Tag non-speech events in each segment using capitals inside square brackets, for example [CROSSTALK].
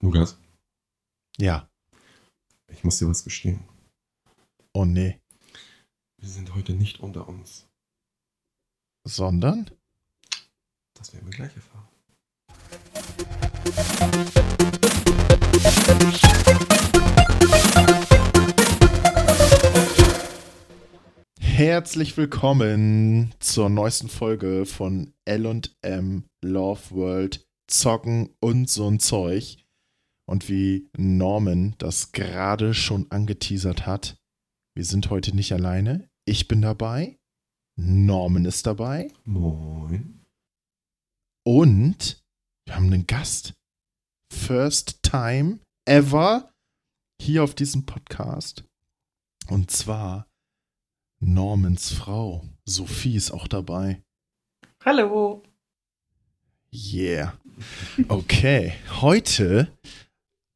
Lukas, Ja. ich muss dir was gestehen. Oh nee. Wir sind heute nicht unter uns. Sondern? Das werden wir gleich erfahren. Herzlich willkommen zur neuesten Folge von L&M Love World Zocken und so ein Zeug. Und wie Norman das gerade schon angeteasert hat, wir sind heute nicht alleine. Ich bin dabei. Norman ist dabei. Moin. Und wir haben einen Gast. First time ever hier auf diesem Podcast. Und zwar Normans Frau. Sophie ist auch dabei. Hallo. Yeah. Okay, heute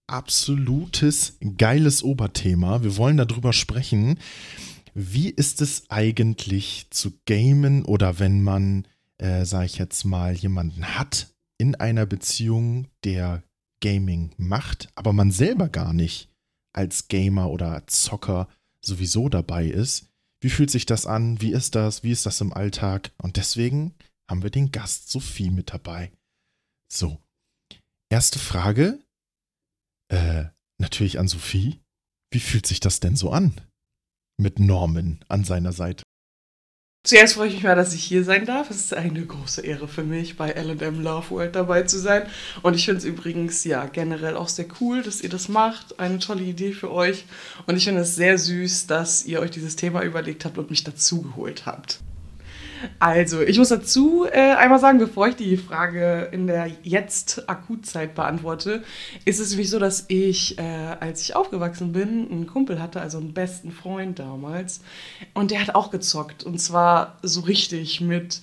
absolutes geiles Oberthema. Wir wollen darüber sprechen, wie ist es eigentlich zu gamen oder wenn man, äh, sage ich jetzt mal, jemanden hat in einer Beziehung, der Gaming macht, aber man selber gar nicht als Gamer oder Zocker sowieso dabei ist. Wie fühlt sich das an? Wie ist das? Wie ist das im Alltag? Und deswegen haben wir den Gast Sophie mit dabei. So, erste Frage. Äh, natürlich an Sophie. Wie fühlt sich das denn so an? Mit Norman an seiner Seite. Zuerst freue ich mich mal, dass ich hier sein darf. Es ist eine große Ehre für mich, bei LM Love World dabei zu sein. Und ich finde es übrigens ja generell auch sehr cool, dass ihr das macht. Eine tolle Idee für euch. Und ich finde es sehr süß, dass ihr euch dieses Thema überlegt habt und mich dazu geholt habt. Also, ich muss dazu äh, einmal sagen, bevor ich die Frage in der jetzt Akutzeit beantworte, ist es nämlich so, dass ich, äh, als ich aufgewachsen bin, einen Kumpel hatte, also einen besten Freund damals, und der hat auch gezockt. Und zwar so richtig mit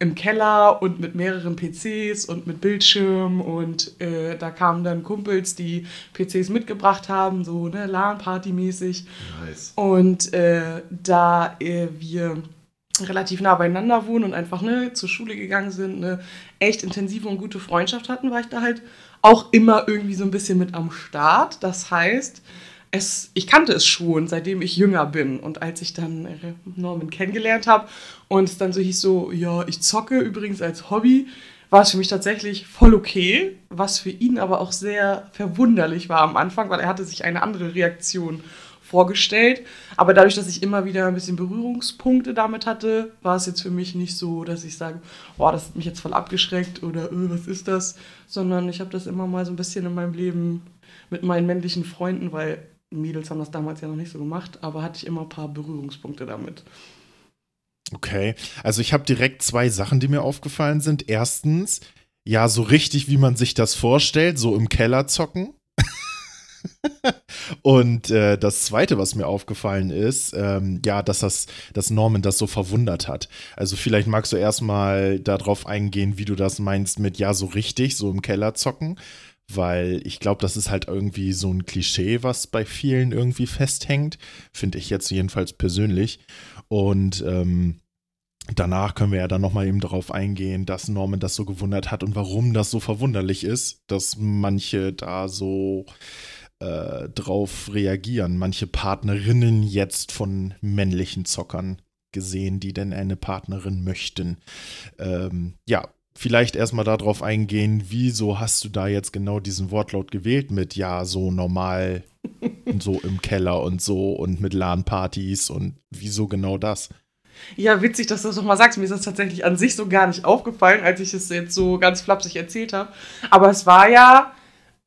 im Keller und mit mehreren PCs und mit Bildschirm und äh, da kamen dann Kumpels, die PCs mitgebracht haben, so ne, LAN-Party-mäßig. Nice. Und äh, da äh, wir relativ nah beieinander wohnen und einfach ne, zur Schule gegangen sind, eine echt intensive und gute Freundschaft hatten, war ich da halt auch immer irgendwie so ein bisschen mit am Start. Das heißt, es, ich kannte es schon, seitdem ich jünger bin. Und als ich dann äh, Norman kennengelernt habe und es dann so hieß so, ja, ich zocke übrigens als Hobby, war es für mich tatsächlich voll okay, was für ihn aber auch sehr verwunderlich war am Anfang, weil er hatte sich eine andere Reaktion vorgestellt. Aber dadurch, dass ich immer wieder ein bisschen Berührungspunkte damit hatte, war es jetzt für mich nicht so, dass ich sage, boah, das hat mich jetzt voll abgeschreckt oder äh, was ist das? Sondern ich habe das immer mal so ein bisschen in meinem Leben mit meinen männlichen Freunden, weil Mädels haben das damals ja noch nicht so gemacht, aber hatte ich immer ein paar Berührungspunkte damit. Okay, also ich habe direkt zwei Sachen, die mir aufgefallen sind. Erstens, ja, so richtig, wie man sich das vorstellt, so im Keller zocken. [LAUGHS] Und äh, das Zweite, was mir aufgefallen ist, ähm, ja, dass das, dass Norman das so verwundert hat. Also vielleicht magst du erstmal darauf eingehen, wie du das meinst mit ja, so richtig, so im Keller zocken. Weil ich glaube, das ist halt irgendwie so ein Klischee, was bei vielen irgendwie festhängt. Finde ich jetzt jedenfalls persönlich. Und ähm, danach können wir ja dann nochmal eben darauf eingehen, dass Norman das so gewundert hat und warum das so verwunderlich ist, dass manche da so äh, drauf reagieren. Manche Partnerinnen jetzt von männlichen Zockern gesehen, die denn eine Partnerin möchten. Ähm, ja, vielleicht erstmal darauf eingehen, wieso hast du da jetzt genau diesen Wortlaut gewählt mit ja, so normal, so im Keller und so und mit LAN-Partys und wieso genau das? Ja, witzig, dass du das nochmal sagst. Mir ist das tatsächlich an sich so gar nicht aufgefallen, als ich es jetzt so ganz flapsig erzählt habe. Aber es war ja,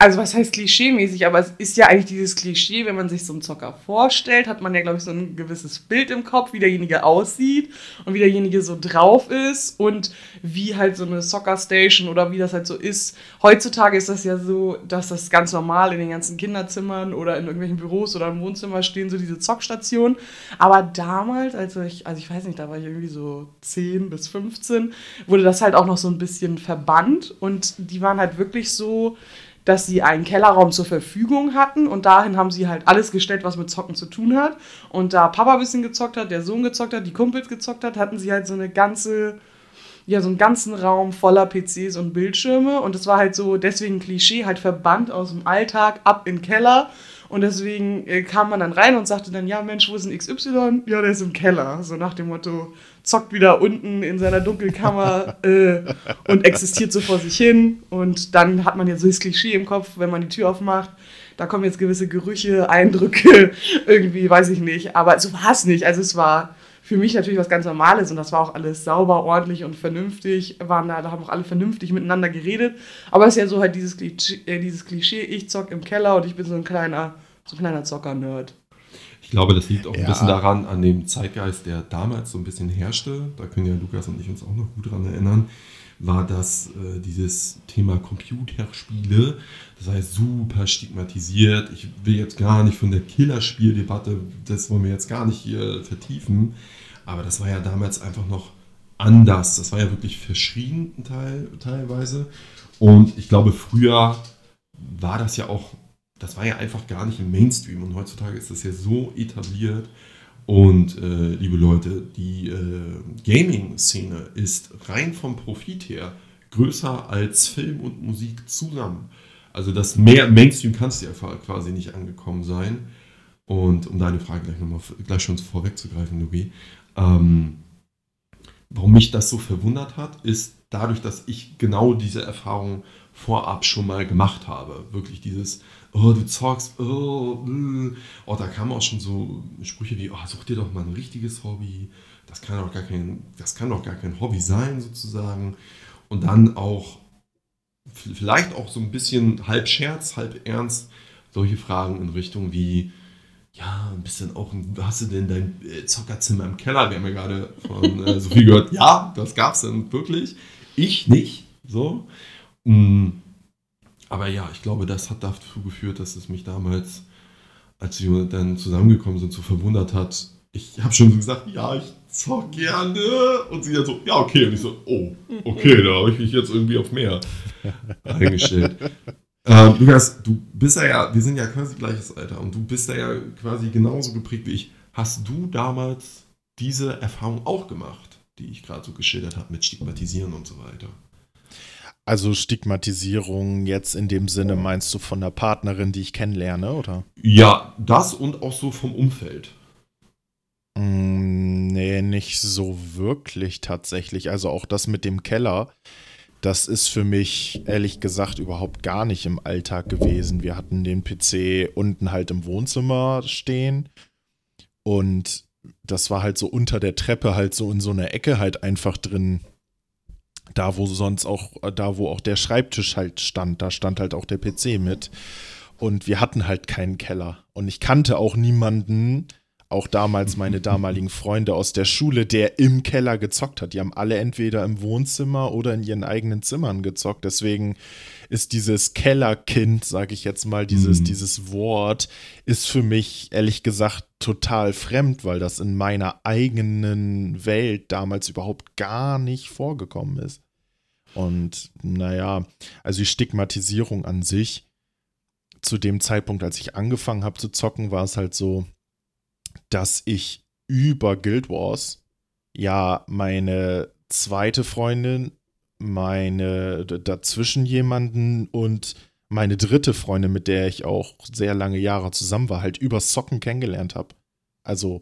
also was heißt klischee-mäßig, aber es ist ja eigentlich dieses Klischee, wenn man sich so einen Zocker vorstellt, hat man ja, glaube ich, so ein gewisses Bild im Kopf, wie derjenige aussieht und wie derjenige so drauf ist und wie halt so eine Soccer-Station oder wie das halt so ist. Heutzutage ist das ja so, dass das ganz normal in den ganzen Kinderzimmern oder in irgendwelchen Büros oder im Wohnzimmer stehen, so diese Zockstationen. Aber damals, also ich, also ich weiß nicht, da war ich irgendwie so 10 bis 15, wurde das halt auch noch so ein bisschen verbannt und die waren halt wirklich so dass sie einen Kellerraum zur Verfügung hatten und dahin haben sie halt alles gestellt, was mit Zocken zu tun hat. Und da Papa ein bisschen gezockt hat, der Sohn gezockt hat, die Kumpels gezockt hat, hatten sie halt so eine ganze ja so einen ganzen Raum voller PCs und Bildschirme. Und es war halt so deswegen Klischee halt verbannt aus dem Alltag ab in den Keller. Und deswegen äh, kam man dann rein und sagte dann ja Mensch wo ist ein XY ja der ist im Keller. So nach dem Motto zockt wieder unten in seiner Dunkelkammer [LAUGHS] äh, und existiert so vor sich hin und dann hat man jetzt so das Klischee im Kopf wenn man die Tür aufmacht da kommen jetzt gewisse Gerüche Eindrücke [LAUGHS] irgendwie weiß ich nicht aber so war es nicht also es war für mich natürlich was ganz Normales und das war auch alles sauber, ordentlich und vernünftig. Waren da, da haben auch alle vernünftig miteinander geredet. Aber es ist ja so halt dieses Klischee, äh, dieses Klischee, ich zock im Keller und ich bin so ein kleiner, so ein kleiner Zocker-Nerd. Ich glaube, das liegt auch ein Ja. bisschen daran, an dem Zeitgeist, der damals so ein bisschen herrschte. Da können ja Lukas und ich uns auch noch gut dran erinnern. War das äh, dieses Thema Computerspiele, das heißt super stigmatisiert. Ich will jetzt gar nicht von der Killerspieldebatte, das wollen wir jetzt gar nicht hier vertiefen. Aber das war ja damals einfach noch anders. Das war ja wirklich verschrien teil, teilweise. Und ich glaube, früher war das ja auch, das war ja einfach gar nicht im Mainstream. Und heutzutage ist das ja so etabliert. Und äh, liebe Leute, die äh, Gaming-Szene ist rein vom Profit her größer als Film und Musik zusammen. Also das mehr Mainstream kannst du ja quasi nicht angekommen sein. Und um deine Frage gleich nochmal gleich schon vorwegzugreifen, Louis, ähm, warum mich das so verwundert hat, ist dadurch, dass ich genau diese Erfahrung vorab schon mal gemacht habe. Wirklich dieses, oh, du zockst, oh, äh. oh, da kamen auch schon so Sprüche wie, oh, such dir doch mal ein richtiges Hobby. Das kann doch gar kein, das kann doch gar kein Hobby sein, sozusagen. Und dann auch, vielleicht auch so ein bisschen halb Scherz, halb ernst, solche Fragen in Richtung wie, ja, ein bisschen auch, hast du denn dein äh, Zockerzimmer im Keller? Wir haben ja gerade von äh, Sophie gehört, ja, das gab es dann wirklich. Ich nicht, so. Mm, Aber ja, ich glaube, das hat dazu geführt, dass es mich damals, als wir dann zusammengekommen sind, so verwundert hat. Ich habe schon so gesagt, ja, ich zock gerne. Und sie dann so, ja, okay. Und ich so, oh, okay, da habe ich mich jetzt irgendwie auf mehr [LAUGHS] eingestellt. Ähm, Lukas, du bist ja, ja, wir sind ja quasi gleiches Alter und du bist ja quasi genauso geprägt wie ich. Hast du damals diese Erfahrung auch gemacht, die ich gerade so geschildert habe mit Stigmatisieren und so weiter? Also Stigmatisierung jetzt in dem Sinne meinst du von der Partnerin, die ich kennenlerne, oder? Ja, das und auch so vom Umfeld. Mm, nee, nicht so wirklich tatsächlich. Also auch das mit dem Keller, das ist für mich ehrlich gesagt überhaupt gar nicht im Alltag gewesen. Wir hatten den PC unten halt im Wohnzimmer stehen und das war halt so unter der Treppe halt so in so einer Ecke halt einfach drin. Da, wo sonst auch, da, wo auch der Schreibtisch halt stand, da stand halt auch der PC mit. Und wir hatten halt keinen Keller. Und ich kannte auch niemanden, auch damals meine [LAUGHS] damaligen Freunde aus der Schule, der im Keller gezockt hat. Die haben alle entweder im Wohnzimmer oder in ihren eigenen Zimmern gezockt. Deswegen ist dieses Kellerkind, sage ich jetzt mal, dieses, Mhm. dieses Wort, ist für mich ehrlich gesagt total fremd, weil das in meiner eigenen Welt damals überhaupt gar nicht vorgekommen ist. Und naja, also die Stigmatisierung an sich, zu dem Zeitpunkt, als ich angefangen habe zu zocken, war es halt so, dass ich über Guild Wars ja meine zweite Freundin, meine dazwischen jemanden und meine dritte Freundin, mit der ich auch sehr lange Jahre zusammen war, halt übers Zocken kennengelernt habe. Also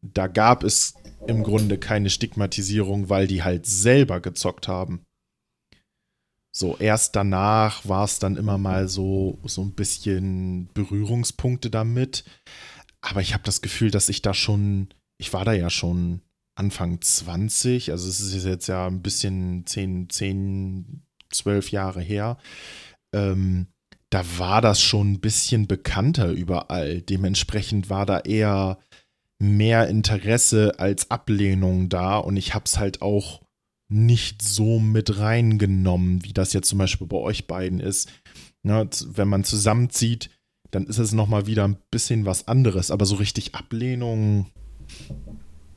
da gab es im Grunde keine Stigmatisierung, weil die halt selber gezockt haben. So, erst danach war es dann immer mal so, so ein bisschen Berührungspunkte damit. Aber ich habe das Gefühl, dass ich da schon, ich war da ja schon Anfang 20, also es ist jetzt ja ein bisschen 10, 10 12 Jahre her. Ähm, da war das schon ein bisschen bekannter überall. Dementsprechend war da eher mehr Interesse als Ablehnung da und ich habe es halt auch nicht so mit reingenommen, wie das jetzt zum Beispiel bei euch beiden ist. Ne, z- wenn man zusammenzieht, dann ist es nochmal wieder ein bisschen was anderes, aber so richtig Ablehnung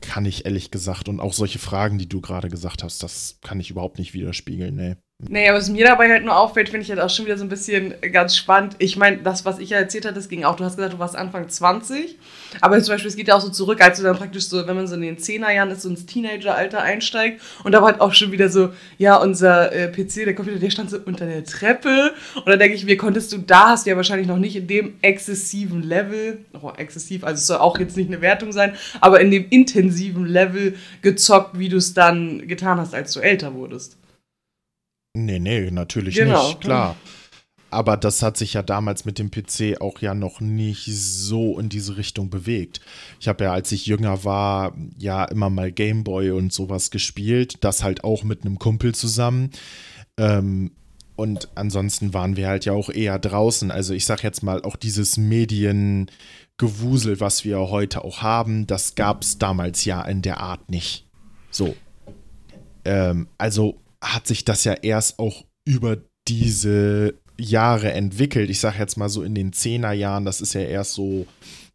kann ich ehrlich gesagt und auch solche Fragen, die du gerade gesagt hast, das kann ich überhaupt nicht widerspiegeln, nee. Naja, was mir dabei halt nur auffällt, finde ich halt auch schon wieder so ein bisschen ganz spannend. Ich meine, das, was ich ja erzählt hatte, das ging auch. Du hast gesagt, du warst Anfang 20. Aber zum Beispiel, es geht ja auch so zurück, als du dann praktisch so, wenn man so in den 10er-Jahren ist, so ins Teenager-Alter einsteigt. Und da war halt auch schon wieder so, ja, unser äh, PC, der Computer, der stand so unter der Treppe. Und da denke ich mir, konntest du, da hast du ja wahrscheinlich noch nicht in dem exzessiven Level, oh, exzessiv, also es soll auch jetzt nicht eine Wertung sein, aber in dem intensiven Level gezockt, wie du es dann getan hast, als du älter wurdest. Nee, nee, natürlich Genau. nicht, klar. Aber das hat sich ja damals mit dem PC auch ja noch nicht so in diese Richtung bewegt. Ich habe ja, als ich jünger war, ja immer mal Gameboy und sowas gespielt. Das halt auch mit einem Kumpel zusammen. Ähm, und ansonsten waren wir halt ja auch eher draußen. Also ich sag jetzt mal, auch dieses Mediengewusel, was wir heute auch haben, das gab es damals ja in der Art nicht. So. Ähm, also hat sich das ja erst auch über diese Jahre entwickelt. Ich sag jetzt mal so in den 10er Jahren, das ist ja erst so,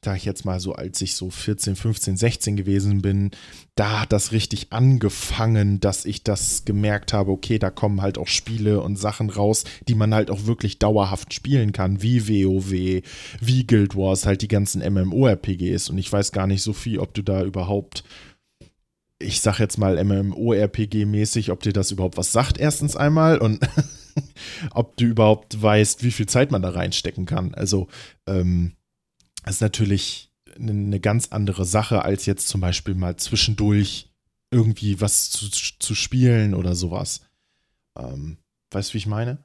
sag ich jetzt mal so, als ich so 14, 15, 16 gewesen bin, da hat das richtig angefangen, dass ich das gemerkt habe, okay, da kommen halt auch Spiele und Sachen raus, die man halt auch wirklich dauerhaft spielen kann, wie WoW, wie Guild Wars, halt die ganzen MMORPGs und ich weiß gar nicht so viel, ob du da überhaupt ich sag jetzt mal MMORPG-mäßig, ob dir das überhaupt was sagt, erstens einmal und [LAUGHS] ob du überhaupt weißt, wie viel Zeit man da reinstecken kann. Also, ähm, ist natürlich eine ne ganz andere Sache, als jetzt zum Beispiel mal zwischendurch irgendwie was zu, zu spielen oder sowas. Ähm, weißt du, wie ich meine?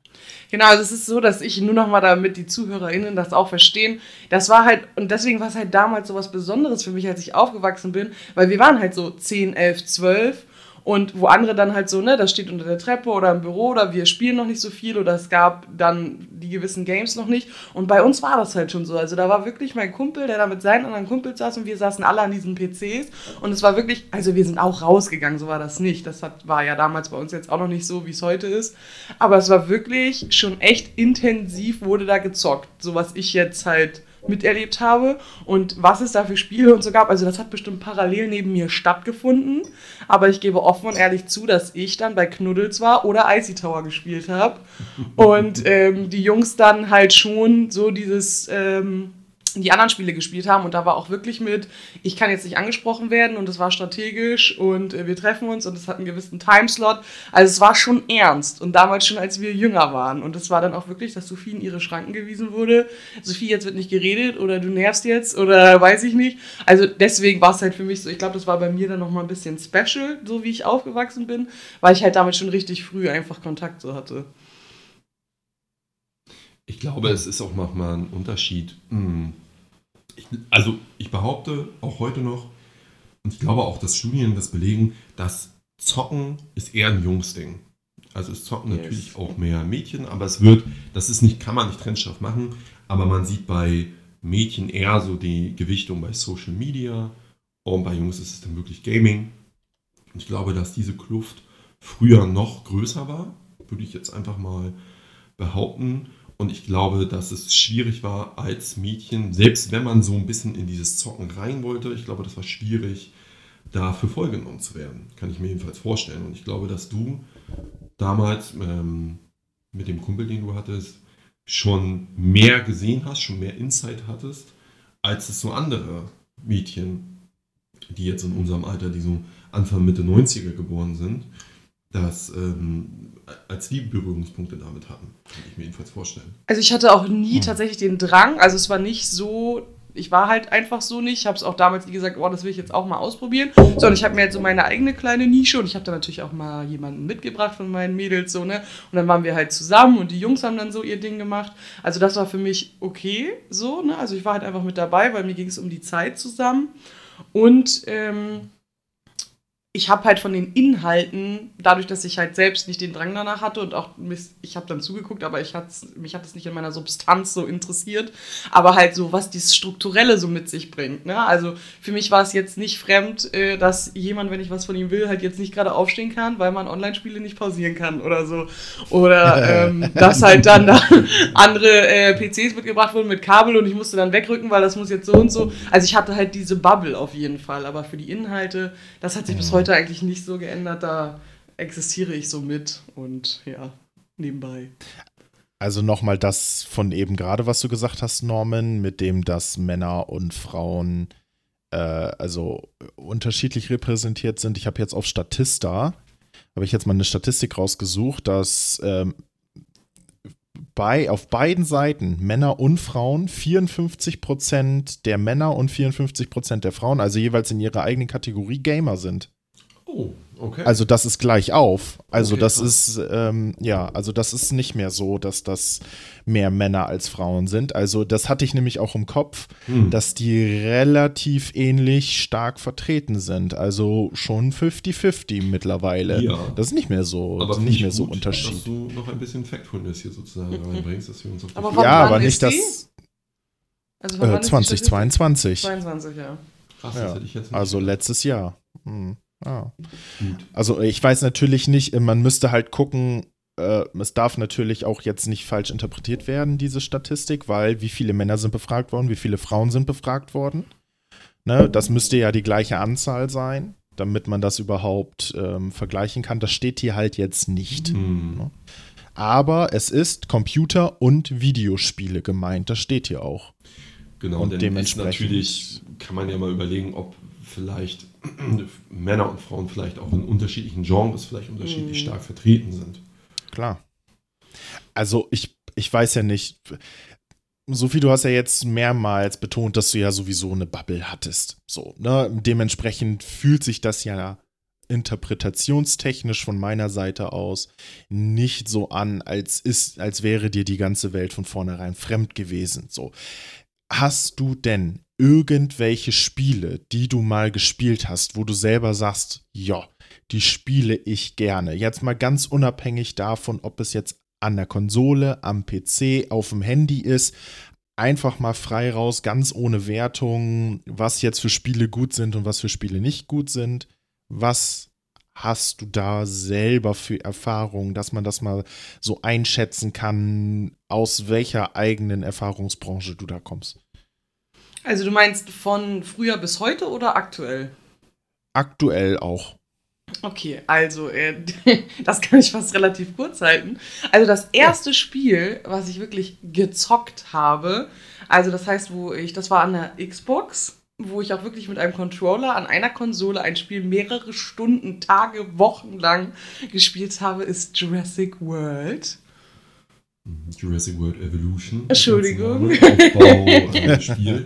Genau, also es ist so, dass ich nur noch mal damit die ZuhörerInnen das auch verstehen. Das war halt, und deswegen war es halt damals so was Besonderes für mich, als ich aufgewachsen bin, weil wir waren halt so 10, 11, 12 und wo andere dann halt so, ne, das steht unter der Treppe oder im Büro oder wir spielen noch nicht so viel oder es gab dann die gewissen Games noch nicht. Und bei uns war das halt schon so. Also da war wirklich mein Kumpel, der da mit seinen anderen Kumpels saß und wir saßen alle an diesen PCs. Und es war wirklich, also wir sind auch rausgegangen, so war das nicht. Das hat, war ja damals bei uns jetzt auch noch nicht so, wie es heute ist. Aber es war wirklich schon echt intensiv, wurde da gezockt. So was ich jetzt halt miterlebt habe und was es da für Spiele und so gab. Also das hat bestimmt parallel neben mir stattgefunden. Aber ich gebe offen und ehrlich zu, dass ich dann bei Knuddels war oder Icy Tower gespielt habe. Und ähm, die Jungs dann halt schon so dieses... Ähm, die anderen Spiele gespielt haben und da war auch wirklich mit, ich kann jetzt nicht angesprochen werden und es war strategisch und äh, wir treffen uns und es hat einen gewissen Timeslot. Also es war schon ernst und damals schon, als wir jünger waren. Und es war dann auch wirklich, dass Sophie in ihre Schranken gewiesen wurde. Sophie, jetzt wird nicht geredet oder du nervst jetzt oder weiß ich nicht. Also deswegen war es halt für mich so, ich glaube, das war bei mir dann nochmal ein bisschen special, so wie ich aufgewachsen bin, weil ich halt damit schon richtig früh einfach Kontakt so hatte. Ich glaube, es ist auch manchmal ein Unterschied. Hm. Ich, also ich behaupte auch heute noch, und ich glaube auch, dass Studien das belegen, dass Zocken ist eher ein Jungsding. Also es zocken Yes. natürlich auch mehr Mädchen, aber es wird, das ist nicht, kann man nicht trennscharf machen, aber man sieht bei Mädchen eher so die Gewichtung bei Social Media und bei Jungs ist es dann wirklich Gaming. Und ich glaube, dass diese Kluft früher noch größer war, würde ich jetzt einfach mal behaupten. Und ich glaube, dass es schwierig war als Mädchen, selbst wenn man so ein bisschen in dieses Zocken rein wollte, ich glaube, das war schwierig, dafür vollgenommen zu werden. Kann ich mir jedenfalls vorstellen. Und ich glaube, dass du damals ähm, mit dem Kumpel, den du hattest, schon mehr gesehen hast, schon mehr Insight hattest, als es so andere Mädchen, die jetzt in unserem Alter, die so Anfang Mitte 90er geboren sind, dass ähm, als die Berührungspunkte damit hatten. Kann ich mir jedenfalls vorstellen. Also ich hatte auch nie Hm. tatsächlich den Drang, also es war nicht so, ich war halt einfach so nicht, ich habe es auch damals nie gesagt, oh, das will ich jetzt auch mal ausprobieren, sondern ich habe mir halt so meine eigene kleine Nische und ich habe da natürlich auch mal jemanden mitgebracht von meinen Mädels so, ne, und dann waren wir halt zusammen und die Jungs haben dann so ihr Ding gemacht, also das war für mich okay, so, ne, also ich war halt einfach mit dabei, weil mir ging es um die Zeit zusammen und, ähm, ich habe halt von den Inhalten, dadurch, dass ich halt selbst nicht den Drang danach hatte und auch ich habe dann zugeguckt, aber ich hat's, mich hat es nicht in meiner Substanz so interessiert, aber halt so, was dieses Strukturelle so mit sich bringt. Ne? Also für mich war es jetzt nicht fremd, äh, dass jemand, wenn ich was von ihm will, halt jetzt nicht gerade aufstehen kann, weil man Online-Spiele nicht pausieren kann oder so. Oder [LAUGHS] ähm, dass halt dann da andere äh, PCs mitgebracht wurden mit Kabel und ich musste dann wegrücken, weil das muss jetzt so und so. Also ich hatte halt diese Bubble auf jeden Fall, aber für die Inhalte, das hat sich bis heute eigentlich nicht so geändert, da existiere ich so mit und ja. nebenbei. Also nochmal das von eben gerade, was du gesagt hast, Norman, mit dem, dass Männer und Frauen äh, also unterschiedlich repräsentiert sind. Ich habe jetzt auf Statista, habe ich jetzt mal eine Statistik rausgesucht, dass ähm, bei, auf beiden Seiten, Männer und Frauen, 54% der Männer und 54% der Frauen, also jeweils in ihrer eigenen Kategorie Gamer sind. Oh, okay. Also das ist gleich auf. Also Okay, das krass. ist, ähm, ja, also das ist nicht mehr so, dass das mehr Männer als Frauen sind. Also das hatte ich nämlich auch im Kopf, Hm. dass die relativ ähnlich stark vertreten sind. Also schon 50-50 mittlerweile. Ja. Das ist nicht mehr so, aber nicht mehr so gut, Unterschied. Dass du noch ein bisschen Factfulness hier sozusagen [LAUGHS] reinbringst, dass wir uns auf die Aber Ja, aber ist nicht das Also äh, wann ist die Statistik? 2022. 22, ja. Krass, das Ja. hätte ich jetzt nicht Also gedacht. letztes Jahr. Hm. Gut. Also ich weiß natürlich nicht, man müsste halt gucken, äh, es darf natürlich auch jetzt nicht falsch interpretiert werden, diese Statistik, weil wie viele Männer sind befragt worden, wie viele Frauen sind befragt worden. Ne, das müsste ja die gleiche Anzahl sein, damit man das überhaupt ähm, vergleichen kann. Das steht hier halt jetzt nicht. Hm. Aber es ist Computer- und Videospiele gemeint. Das steht hier auch. Genau, Und denn dementsprechend- ist natürlich kann man ja mal überlegen, ob vielleicht [CLEARS THROAT] Männer und Frauen vielleicht auch in unterschiedlichen Genres vielleicht unterschiedlich Mhm. stark vertreten sind. Klar. Also ich, ich weiß ja nicht. Sophie, du hast ja jetzt mehrmals betont, dass du ja sowieso eine Bubble hattest. So, ne? Dementsprechend fühlt sich das ja interpretationstechnisch von meiner Seite aus nicht so an, als ist, als wäre dir die ganze Welt von vornherein fremd gewesen. So. Hast du denn irgendwelche Spiele, die du mal gespielt hast, wo du selber sagst, ja, die spiele ich gerne. Jetzt mal ganz unabhängig davon, ob es jetzt an der Konsole, am PC, auf dem Handy ist. Einfach mal frei raus, ganz ohne Wertung, was jetzt für Spiele gut sind und was für Spiele nicht gut sind. Was hast du da selber für Erfahrungen, dass man das mal so einschätzen kann, aus welcher eigenen Erfahrungsbranche du da kommst? Also du meinst von früher bis heute oder aktuell? Aktuell auch. Okay, also äh, [LAUGHS] das kann ich fast relativ kurz halten. Also das erste Spiel, was ich wirklich gezockt habe, also das heißt, wo ich, das war an der Xbox, wo ich auch wirklich mit einem Controller an einer Konsole ein Spiel mehrere Stunden, Tage, Wochen lang gespielt habe, ist Jurassic World. Jurassic World Evolution. Entschuldigung. Aufbau, äh, [LAUGHS] Spiel.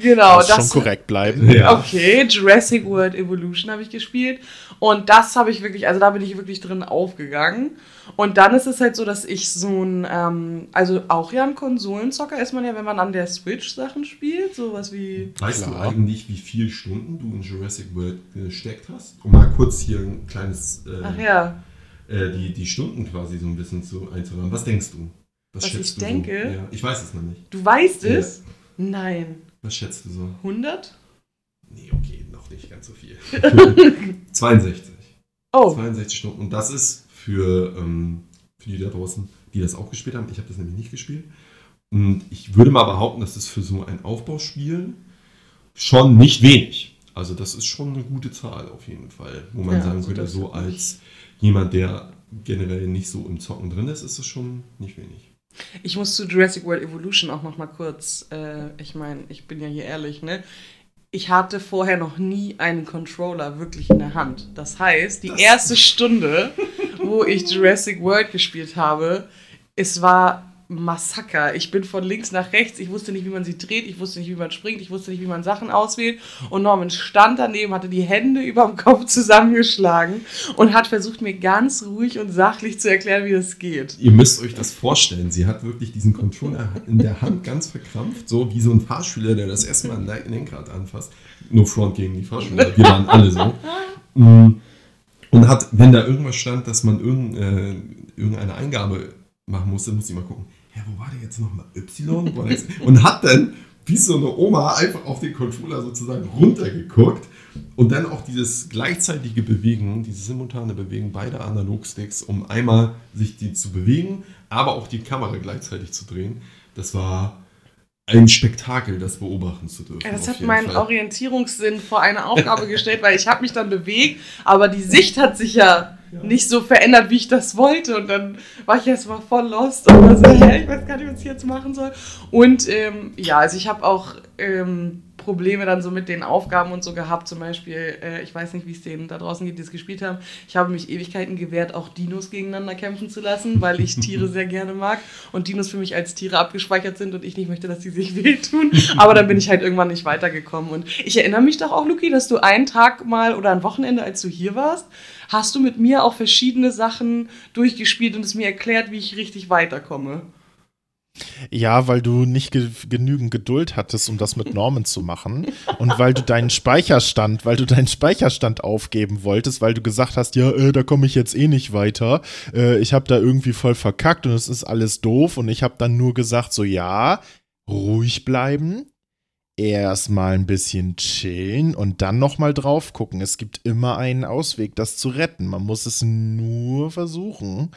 Genau, Muss das schon korrekt bleiben. Ja. Okay, Jurassic World Evolution habe ich gespielt. Und das habe ich wirklich, also da bin ich wirklich drin aufgegangen. Und dann ist es halt so, dass ich so ein, ähm, also auch ja ein Konsolenzocker ist man ja, wenn man an der Switch Sachen spielt. Sowas wie. Weißt Klar. du eigentlich, wie viele Stunden du in Jurassic World gesteckt hast? Um mal kurz hier ein kleines, äh, Ach ja. Äh, die, die Stunden quasi so ein bisschen zu einzuräumen. Was denkst du? Was schätzt ich du denke? So? Ja, ich weiß es noch nicht. Du weißt Ja. es? Nein. Was schätzt du so? 100? Nee, okay, noch nicht ganz so viel. [LAUGHS] 62. Oh. 62 Stunden. Und das ist für, ähm, für die da draußen, die das auch gespielt haben. Ich habe das nämlich nicht gespielt. Und ich würde mal behaupten, das ist für so ein Aufbauspiel schon nicht wenig. Also das ist schon eine gute Zahl auf jeden Fall. Wo man Ja, sagen also das so als jemand, der generell nicht so im Zocken drin ist, ist es schon nicht wenig. Ich muss zu Jurassic World Evolution auch noch mal kurz, äh, ich meine, ich bin ja hier ehrlich, ne? Ich hatte vorher noch nie einen Controller wirklich in der Hand. Das heißt, die Das- erste Stunde, wo ich Jurassic World gespielt habe, es war Massaker. Ich bin von links nach rechts, ich wusste nicht, wie man sie dreht, ich wusste nicht, wie man springt, ich wusste nicht, wie man Sachen auswählt. Und Norman stand daneben, hatte die Hände über dem Kopf zusammengeschlagen und hat versucht, mir ganz ruhig und sachlich zu erklären, wie das geht. Ihr müsst euch das vorstellen. Sie hat wirklich diesen Controller in der Hand ganz verkrampft, so wie so ein Fahrschüler, der das erste Mal ein Le- Lenkrad anfasst. Nur Front gegen die Fahrschüler. Wir waren alle so. Mm. Und hat, wenn da irgendwas stand, dass man äh, irgendeine Eingabe machen musste, musste ich mal gucken, ja, wo war der jetzt nochmal? Y? Und hat dann, wie so eine Oma, einfach auf den Controller sozusagen runtergeguckt und dann auch dieses gleichzeitige Bewegen, dieses simultane Bewegen beider Analogsticks, um einmal sich die zu bewegen, aber auch die Kamera gleichzeitig zu drehen. Das war ein Spektakel, das beobachten zu dürfen. Ja, das hat meinen Fall. Orientierungssinn vor eine Aufgabe gestellt, weil ich habe mich dann bewegt, aber die Sicht hat sich ja ja. nicht so verändert, wie ich das wollte. Und dann war ich erst mal voll lost und war so, ich weiß gar nicht, was ich jetzt machen soll. Und ähm, ja, also ich habe auch ähm, Probleme dann so mit den Aufgaben und so gehabt. Zum Beispiel, äh, ich weiß nicht, wie es denen da draußen geht, die es gespielt haben. Ich habe mich Ewigkeiten gewehrt, auch Dinos gegeneinander kämpfen zu lassen, weil ich Tiere [LAUGHS] sehr gerne mag und Dinos für mich als Tiere abgespeichert sind und ich nicht möchte, dass die sich [LAUGHS] wehtun. Aber dann bin ich halt irgendwann nicht weitergekommen. Und ich erinnere mich doch auch, Luki, dass du einen Tag mal oder ein Wochenende, als du hier warst, hast du mit mir auch verschiedene Sachen durchgespielt und es mir erklärt, wie ich richtig weiterkomme. Ja, weil du nicht ge genügend Geduld hattest, um das mit [LAUGHS] Norman zu machen. Und weil du deinen Speicherstand, weil du deinen Speicherstand aufgeben wolltest, weil du gesagt hast, ja, äh, da komme ich jetzt eh nicht weiter. Äh, ich habe da irgendwie voll verkackt und es ist alles doof. Und ich habe dann nur gesagt, so ja, ruhig bleiben, erstmal ein bisschen chillen und dann nochmal drauf gucken. Es gibt immer einen Ausweg, das zu retten. Man muss es nur versuchen.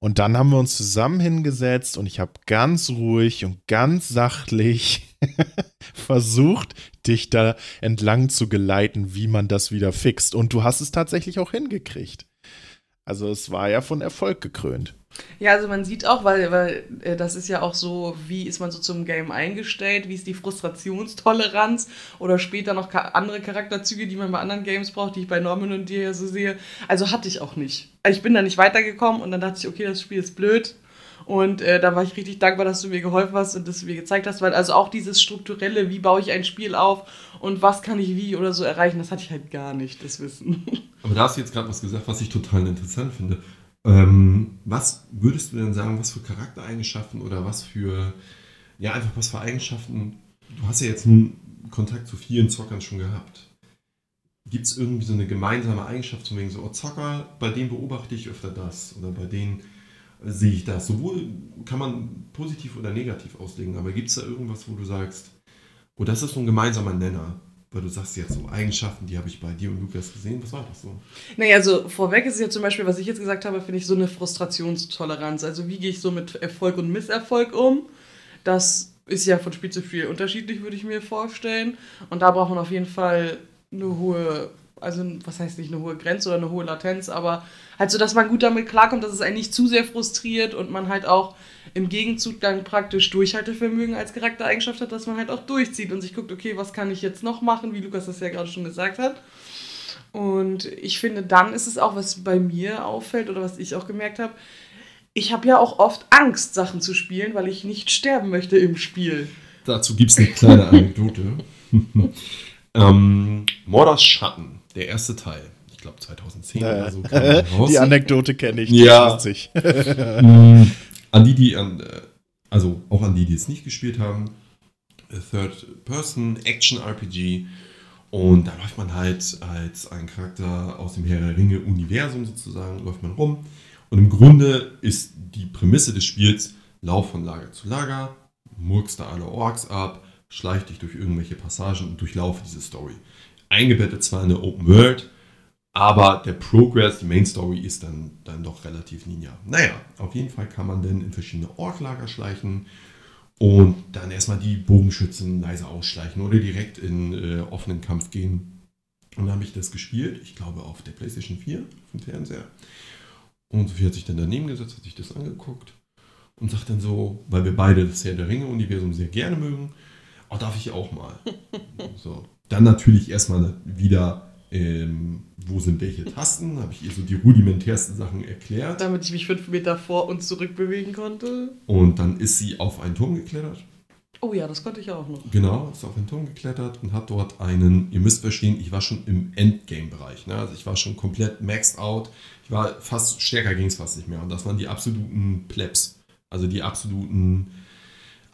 Und dann haben wir uns zusammen hingesetzt und ich habe ganz ruhig und ganz sachlich [LAUGHS] versucht, dich da entlang zu geleiten, wie man das wieder fixt. Und du hast es tatsächlich auch hingekriegt. Also es war ja von Erfolg gekrönt. Ja, also man sieht auch, weil, weil äh, das ist ja auch so, wie ist man so zum Game eingestellt, wie ist die Frustrationstoleranz oder später noch andere Charakterzüge, die man bei anderen Games braucht, die ich bei Norman und dir ja so sehe. Also hatte ich auch nicht. Also ich bin da nicht weitergekommen und dann dachte ich, okay, das Spiel ist blöd. Und äh, da war ich richtig dankbar, dass du mir geholfen hast und dass du mir gezeigt hast, weil also auch dieses strukturelle, wie baue ich ein Spiel auf und was kann ich wie oder so erreichen, das hatte ich halt gar nicht, das Wissen. [LAUGHS] Aber da hast du jetzt gerade was gesagt, was ich total interessant finde. Ähm, was würdest du denn sagen, was für Charaktereigenschaften oder was für, ja, einfach was für Eigenschaften, du hast ja jetzt einen Kontakt zu vielen Zockern schon gehabt. Gibt es irgendwie so eine gemeinsame Eigenschaft, zum wegen so, oh, Zocker, bei denen beobachte ich öfter das oder bei denen sehe ich das? Sowohl kann man positiv oder negativ auslegen, aber gibt es da irgendwas, wo du sagst, oh, das ist so ein gemeinsamer Nenner? Weil du sagst jetzt so Eigenschaften, die habe ich bei dir und Lukas gesehen. Was war das so? Naja, also vorweg ist ja zum Beispiel, was ich jetzt gesagt habe, finde ich so eine Frustrationstoleranz. Also wie gehe ich so mit Erfolg und Misserfolg um? Das ist ja von Spiel zu Spiel unterschiedlich, würde ich mir vorstellen. Und da braucht man auf jeden Fall eine hohe also was heißt nicht eine hohe Grenze oder eine hohe Latenz, aber halt so, dass man gut damit klarkommt, dass es einen nicht zu sehr frustriert und man halt auch im Gegenzug dann praktisch Durchhaltevermögen als Charaktereigenschaft hat, dass man halt auch durchzieht und sich guckt, okay, was kann ich jetzt noch machen, wie Lukas das ja gerade schon gesagt hat. Und ich finde, dann ist es auch, was bei mir auffällt oder was ich auch gemerkt habe, ich habe ja auch oft Angst, Sachen zu spielen, weil ich nicht sterben möchte im Spiel. Dazu gibt es eine kleine [LAUGHS] Anekdote. [LAUGHS] ähm, Mordors Schatten der erste Teil. Ich glaube 2010 naja. oder so. Kam [LAUGHS] die Anekdote kenne ich. Ja. An die, die an, äh, also auch an die, die es nicht gespielt haben. Third Person Action RPG. Und da läuft man halt als ein Charakter aus dem Herr der Ringe Universum sozusagen, läuft man rum. Und im Grunde ist die Prämisse des Spiels, lauf von Lager zu Lager, murkst da alle Orks ab, schleich dich durch irgendwelche Passagen und durchlaufe diese Story eingebettet zwar in der Open World, aber der Progress, die Main Story ist dann, dann doch relativ linear. Naja, auf jeden Fall kann man dann in verschiedene Orklager schleichen und dann erstmal die Bogenschützen leise ausschleichen oder direkt in äh, offenen Kampf gehen. Und dann habe ich das gespielt, ich glaube auf der PlayStation 4, auf dem Fernseher. Und Sophie hat sich dann daneben gesetzt, hat sich das angeguckt und sagt dann so, weil wir beide das Herr der Ringe-Universum sehr gerne mögen, oh, darf ich auch mal. [LAUGHS] so, dann natürlich erstmal wieder, ähm, wo sind welche Tasten? Habe ich ihr so die rudimentärsten Sachen erklärt. Damit ich mich fünf Meter vor und zurück bewegen konnte. Und dann ist sie auf einen Turm geklettert. Oh ja, das konnte ich auch noch. Genau, ist auf einen Turm geklettert und hat dort einen, ihr müsst verstehen, ich war schon im Endgame-Bereich. Ne? Also ich war schon komplett maxed out. Ich war fast, stärker ging es fast nicht mehr. Und das waren die absoluten Plebs. Also die absoluten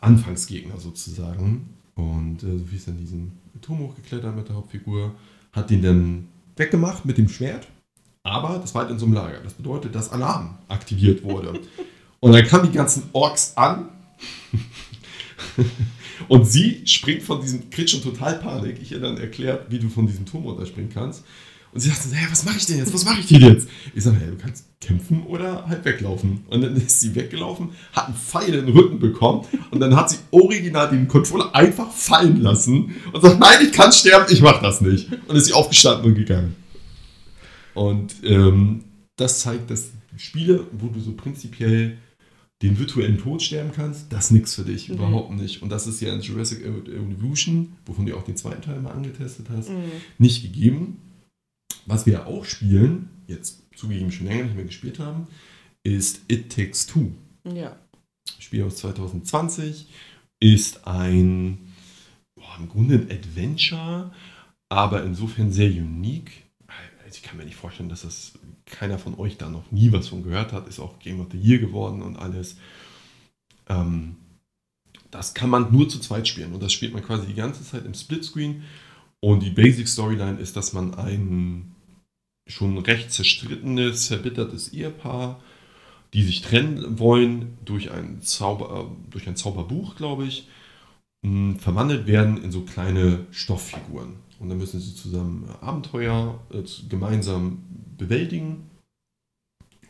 Anfangsgegner sozusagen. Und äh, Sophie ist dann diesen Turm hochgeklettert mit der Hauptfigur, hat den dann weggemacht mit dem Schwert, aber das war halt in so einem Lager. Das bedeutet, dass Alarm aktiviert wurde. [LAUGHS] Und dann kamen die ganzen Orks an [LAUGHS] und sie springt von diesem, kriegt schon total Panik. Ich ihr dann erklärt, wie du von diesem Turm runterspringen kannst. Und sie sagte, hey, was mache ich denn jetzt? Was mache ich [LAUGHS] denn jetzt? Ich sage, hey, du kannst kämpfen oder halt weglaufen. Und dann ist sie weggelaufen, hat einen Pfeil in den Rücken bekommen und dann hat sie original den Controller einfach fallen lassen und sagt, nein, ich kann sterben, ich mache das nicht. Und ist sie aufgestanden und gegangen. Und ähm, das zeigt, dass Spiele, wo du so prinzipiell den virtuellen Tod sterben kannst, das ist nichts für dich, Mhm. überhaupt nicht. Und das ist ja in Jurassic Evolution, wovon du auch den zweiten Teil mal angetestet hast, Mhm. nicht gegeben. Was wir auch spielen, jetzt zugegeben schon länger nicht mehr gespielt haben, ist It Takes Two. Ja. Spiel aus 2020 ist ein boah, im Grunde ein Adventure, aber insofern sehr unique. Also ich kann mir nicht vorstellen, dass das keiner von euch da noch nie was von gehört hat. Ist auch Game of the Year geworden und alles. Ähm, das kann man nur zu zweit spielen und das spielt man quasi die ganze Zeit im Splitscreen. Und die Basic Storyline ist, dass man ein schon recht zerstrittenes, zerbittertes Ehepaar die sich trennen wollen durch ein, Zauber, äh, durch ein Zauberbuch, glaube ich, mh, verwandelt werden in so kleine Stofffiguren. Und dann müssen sie zusammen äh, Abenteuer äh, gemeinsam bewältigen,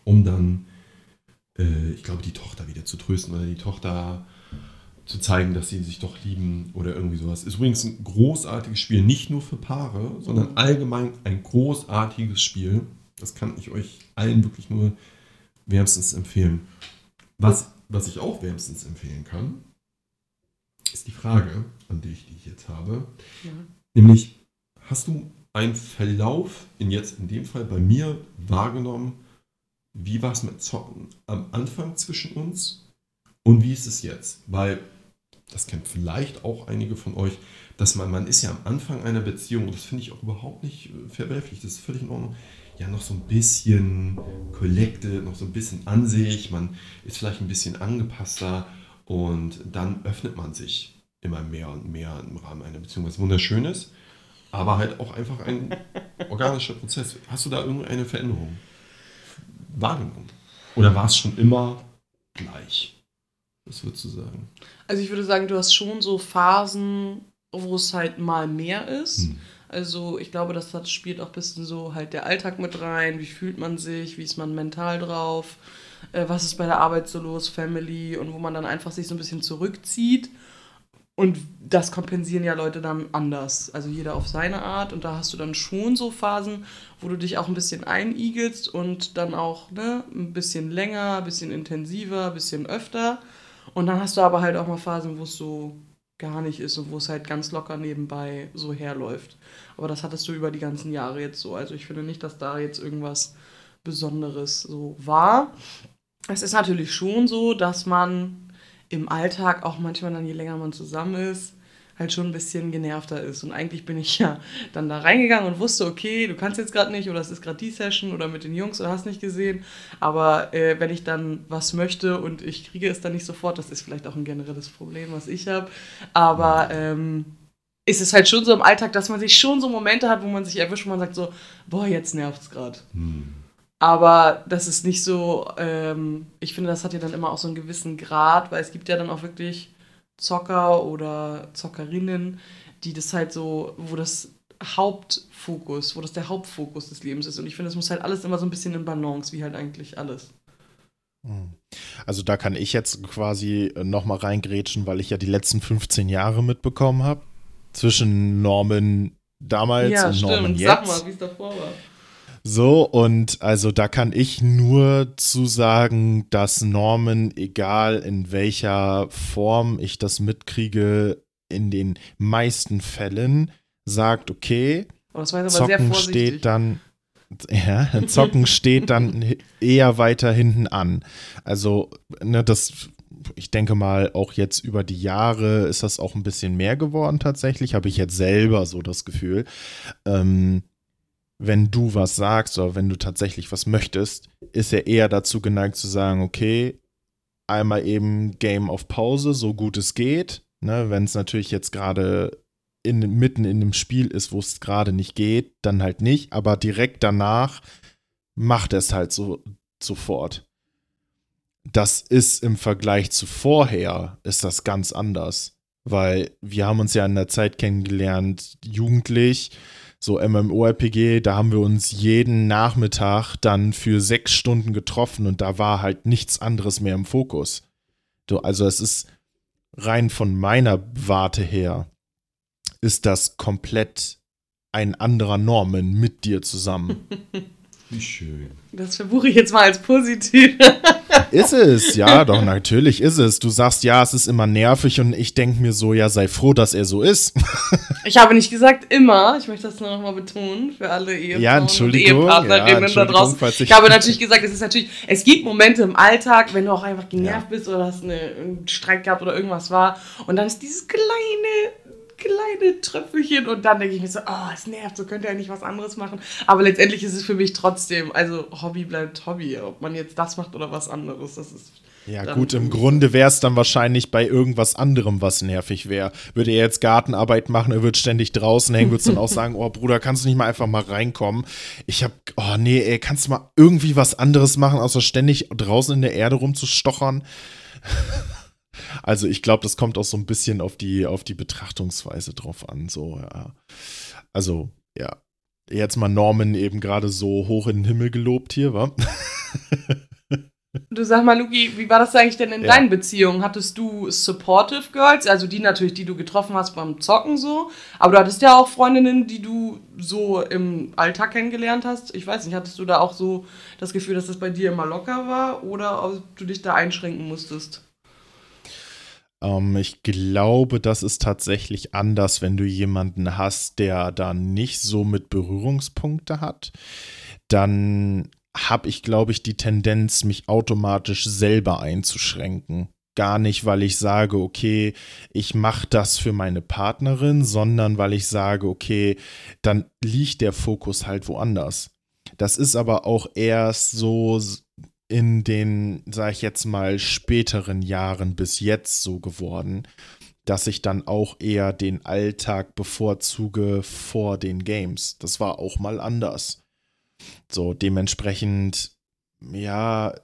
um dann, äh, ich glaube, die Tochter wieder zu trösten oder die Tochter zu zeigen, dass sie sich doch lieben oder irgendwie sowas. Ist übrigens ein großartiges Spiel, nicht nur für Paare, sondern allgemein ein großartiges Spiel. Das kann ich euch allen wirklich nur wärmstens empfehlen. Was, was ich auch wärmstens empfehlen kann, ist die Frage, an dich, die ich jetzt habe. Ja. Nämlich, hast du einen Verlauf in jetzt in dem Fall bei mir wahrgenommen? Wie war es mit Zocken am Anfang zwischen uns und wie ist es jetzt? Weil, das kennt vielleicht auch einige von euch, dass man, man ist ja am Anfang einer Beziehung, und das finde ich auch überhaupt nicht äh, verwerflich, das ist völlig in Ordnung, ja noch so ein bisschen collected, noch so ein bisschen an sich, man ist vielleicht ein bisschen angepasster und dann öffnet man sich immer mehr und mehr im Rahmen einer Beziehung, was wunderschön ist, aber halt auch einfach ein [LAUGHS] organischer Prozess. Hast du da irgendeine Veränderung wahrgenommen? Oder war es schon immer gleich? Was würdest du sagen? Also ich würde sagen, du hast schon so Phasen, wo es halt mal mehr ist. Hm. Also ich glaube, das hat, spielt auch ein bisschen so halt der Alltag mit rein. Wie fühlt man sich? Wie ist man mental drauf? Äh, was ist bei der Arbeit so los? Family? Und wo man dann einfach sich so ein bisschen zurückzieht. Und das kompensieren ja Leute dann anders. Also jeder auf seine Art. Und da hast du dann schon so Phasen, wo du dich auch ein bisschen einigelst und dann auch ne, ein bisschen länger, ein bisschen intensiver, ein bisschen öfter. Und dann hast du aber halt auch mal Phasen, wo es so gar nicht ist und wo es halt ganz locker nebenbei so herläuft. Aber das hattest du über die ganzen Jahre jetzt so. Also ich finde nicht, dass da jetzt irgendwas Besonderes so war. Es ist natürlich schon so, dass man im Alltag auch manchmal dann, je länger man zusammen ist, halt schon ein bisschen genervter ist. Und eigentlich bin ich ja dann da reingegangen und wusste, okay, du kannst jetzt gerade nicht oder es ist gerade die Session oder mit den Jungs oder hast nicht gesehen. Aber äh, wenn ich dann was möchte und ich kriege es dann nicht sofort, das ist vielleicht auch ein generelles Problem, was ich habe. Aber ähm, ist es halt schon so im Alltag, dass man sich schon so Momente hat, wo man sich erwischt und man sagt so, boah, jetzt nervt's gerade. Hm. Aber das ist nicht so, ähm, ich finde, das hat ja dann immer auch so einen gewissen Grad, weil es gibt ja dann auch wirklich Zocker oder Zockerinnen, die das halt so, wo das Hauptfokus, wo das der Hauptfokus des Lebens ist. Und ich finde, es muss halt alles immer so ein bisschen in Balance, wie halt eigentlich alles. Hm. Also da kann ich jetzt quasi nochmal reingrätschen, weil ich ja die letzten 15 Jahre mitbekommen habe. Zwischen Norman damals und Norman jetzt. Sag mal, wie es davor war. So, und also da kann ich nur zu sagen, dass Norman, egal in welcher Form ich das mitkriege, in den meisten Fällen sagt, okay, sehr Zocken steht dann, ja, [LAUGHS] Zocken steht dann eher weiter hinten an. Also, ne, das, ich denke mal, auch jetzt über die Jahre ist das auch ein bisschen mehr geworden tatsächlich, habe ich jetzt selber so das Gefühl. Ähm, wenn du was sagst oder wenn du tatsächlich was möchtest, ist er eher dazu geneigt zu sagen, okay, einmal eben Game auf Pause, so gut es geht. Ne, wenn es natürlich jetzt gerade in, mitten in dem Spiel ist, wo es gerade nicht geht, dann halt nicht, aber direkt danach macht er es halt so sofort. Das ist im Vergleich zu vorher, ist das ganz anders. Weil wir haben uns ja in der Zeit kennengelernt, jugendlich, so MMORPG, da haben wir uns jeden Nachmittag dann für sechs Stunden getroffen und da war halt nichts anderes mehr im Fokus. So, also es ist rein von meiner Warte her, ist das komplett ein anderer Norman mit dir zusammen. [LAUGHS] Wie schön. Das verbuche ich jetzt mal als positiv. [LAUGHS] Ist es, ja, doch, natürlich ist es. Du sagst, ja, es ist immer nervig und ich denke mir so, ja, sei froh, dass er so ist. [LAUGHS] Ich habe nicht gesagt immer, ich möchte das nur nochmal betonen für alle Ehefrauen Ja, Entschuldigung, und Ehepartnerinnen ja, da Entschuldigung, draußen. falls Ich, ich- habe natürlich gesagt, es ist natürlich, es gibt Momente im Alltag, wenn du auch einfach genervt Ja. bist oder hast eine, einen Streit gehabt oder irgendwas war und dann ist dieses kleine, kleine Tröpfelchen und dann denke ich mir so, oh, es nervt, so könnte er nicht was anderes machen. Aber letztendlich ist es für mich trotzdem, also Hobby bleibt Hobby, ob man jetzt das macht oder was anderes, das ist Ja, gut, im Grunde wäre es dann wahrscheinlich bei irgendwas anderem, was nervig wäre. Würde er jetzt Gartenarbeit machen, er wird ständig draußen hängen, würdest dann auch [LAUGHS] sagen, oh Bruder, kannst du nicht mal einfach mal reinkommen? Ich hab, oh nee, ey, kannst du mal irgendwie was anderes machen, außer ständig draußen in der Erde rumzustochern? [LAUGHS] Also ich glaube, das kommt auch so ein bisschen auf die, auf die Betrachtungsweise drauf an, so, ja. Also, ja. Jetzt mal Norman eben gerade so hoch in den Himmel gelobt hier, wa? Du sag mal, Luki, wie war das eigentlich denn in Ja. deinen Beziehungen? Hattest du Supportive Girls, also die natürlich, die du getroffen hast beim Zocken so, aber du hattest ja auch Freundinnen, die du so im Alltag kennengelernt hast. Ich weiß nicht, hattest du da auch so das Gefühl, dass das bei dir immer locker war oder ob du dich da einschränken musstest? Ähm, ich glaube, das ist tatsächlich anders, wenn du jemanden hast, der da nicht so mit Berührungspunkte hat. Dann habe ich, glaube ich, die Tendenz, mich automatisch selber einzuschränken. Gar nicht, weil ich sage, okay, ich mache das für meine Partnerin, sondern weil ich sage, okay, dann liegt der Fokus halt woanders. Das ist aber auch erst so in den, sag ich jetzt mal, späteren Jahren bis jetzt so geworden, dass ich dann auch eher den Alltag bevorzuge vor den Games. Das war auch mal anders. So, dementsprechend, ja,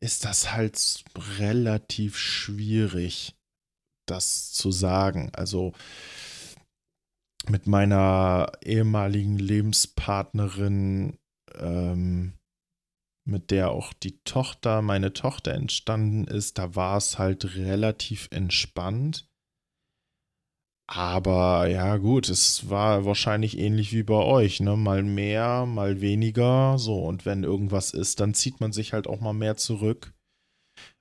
ist das halt relativ schwierig, das zu sagen. Also mit meiner ehemaligen Lebenspartnerin, ähm, mit der auch die Tochter, meine Tochter entstanden ist, da war es halt relativ entspannt. Aber ja, gut, es war wahrscheinlich ähnlich wie bei euch, ne? Mal mehr, mal weniger. So, und wenn irgendwas ist, dann zieht man sich halt auch mal mehr zurück.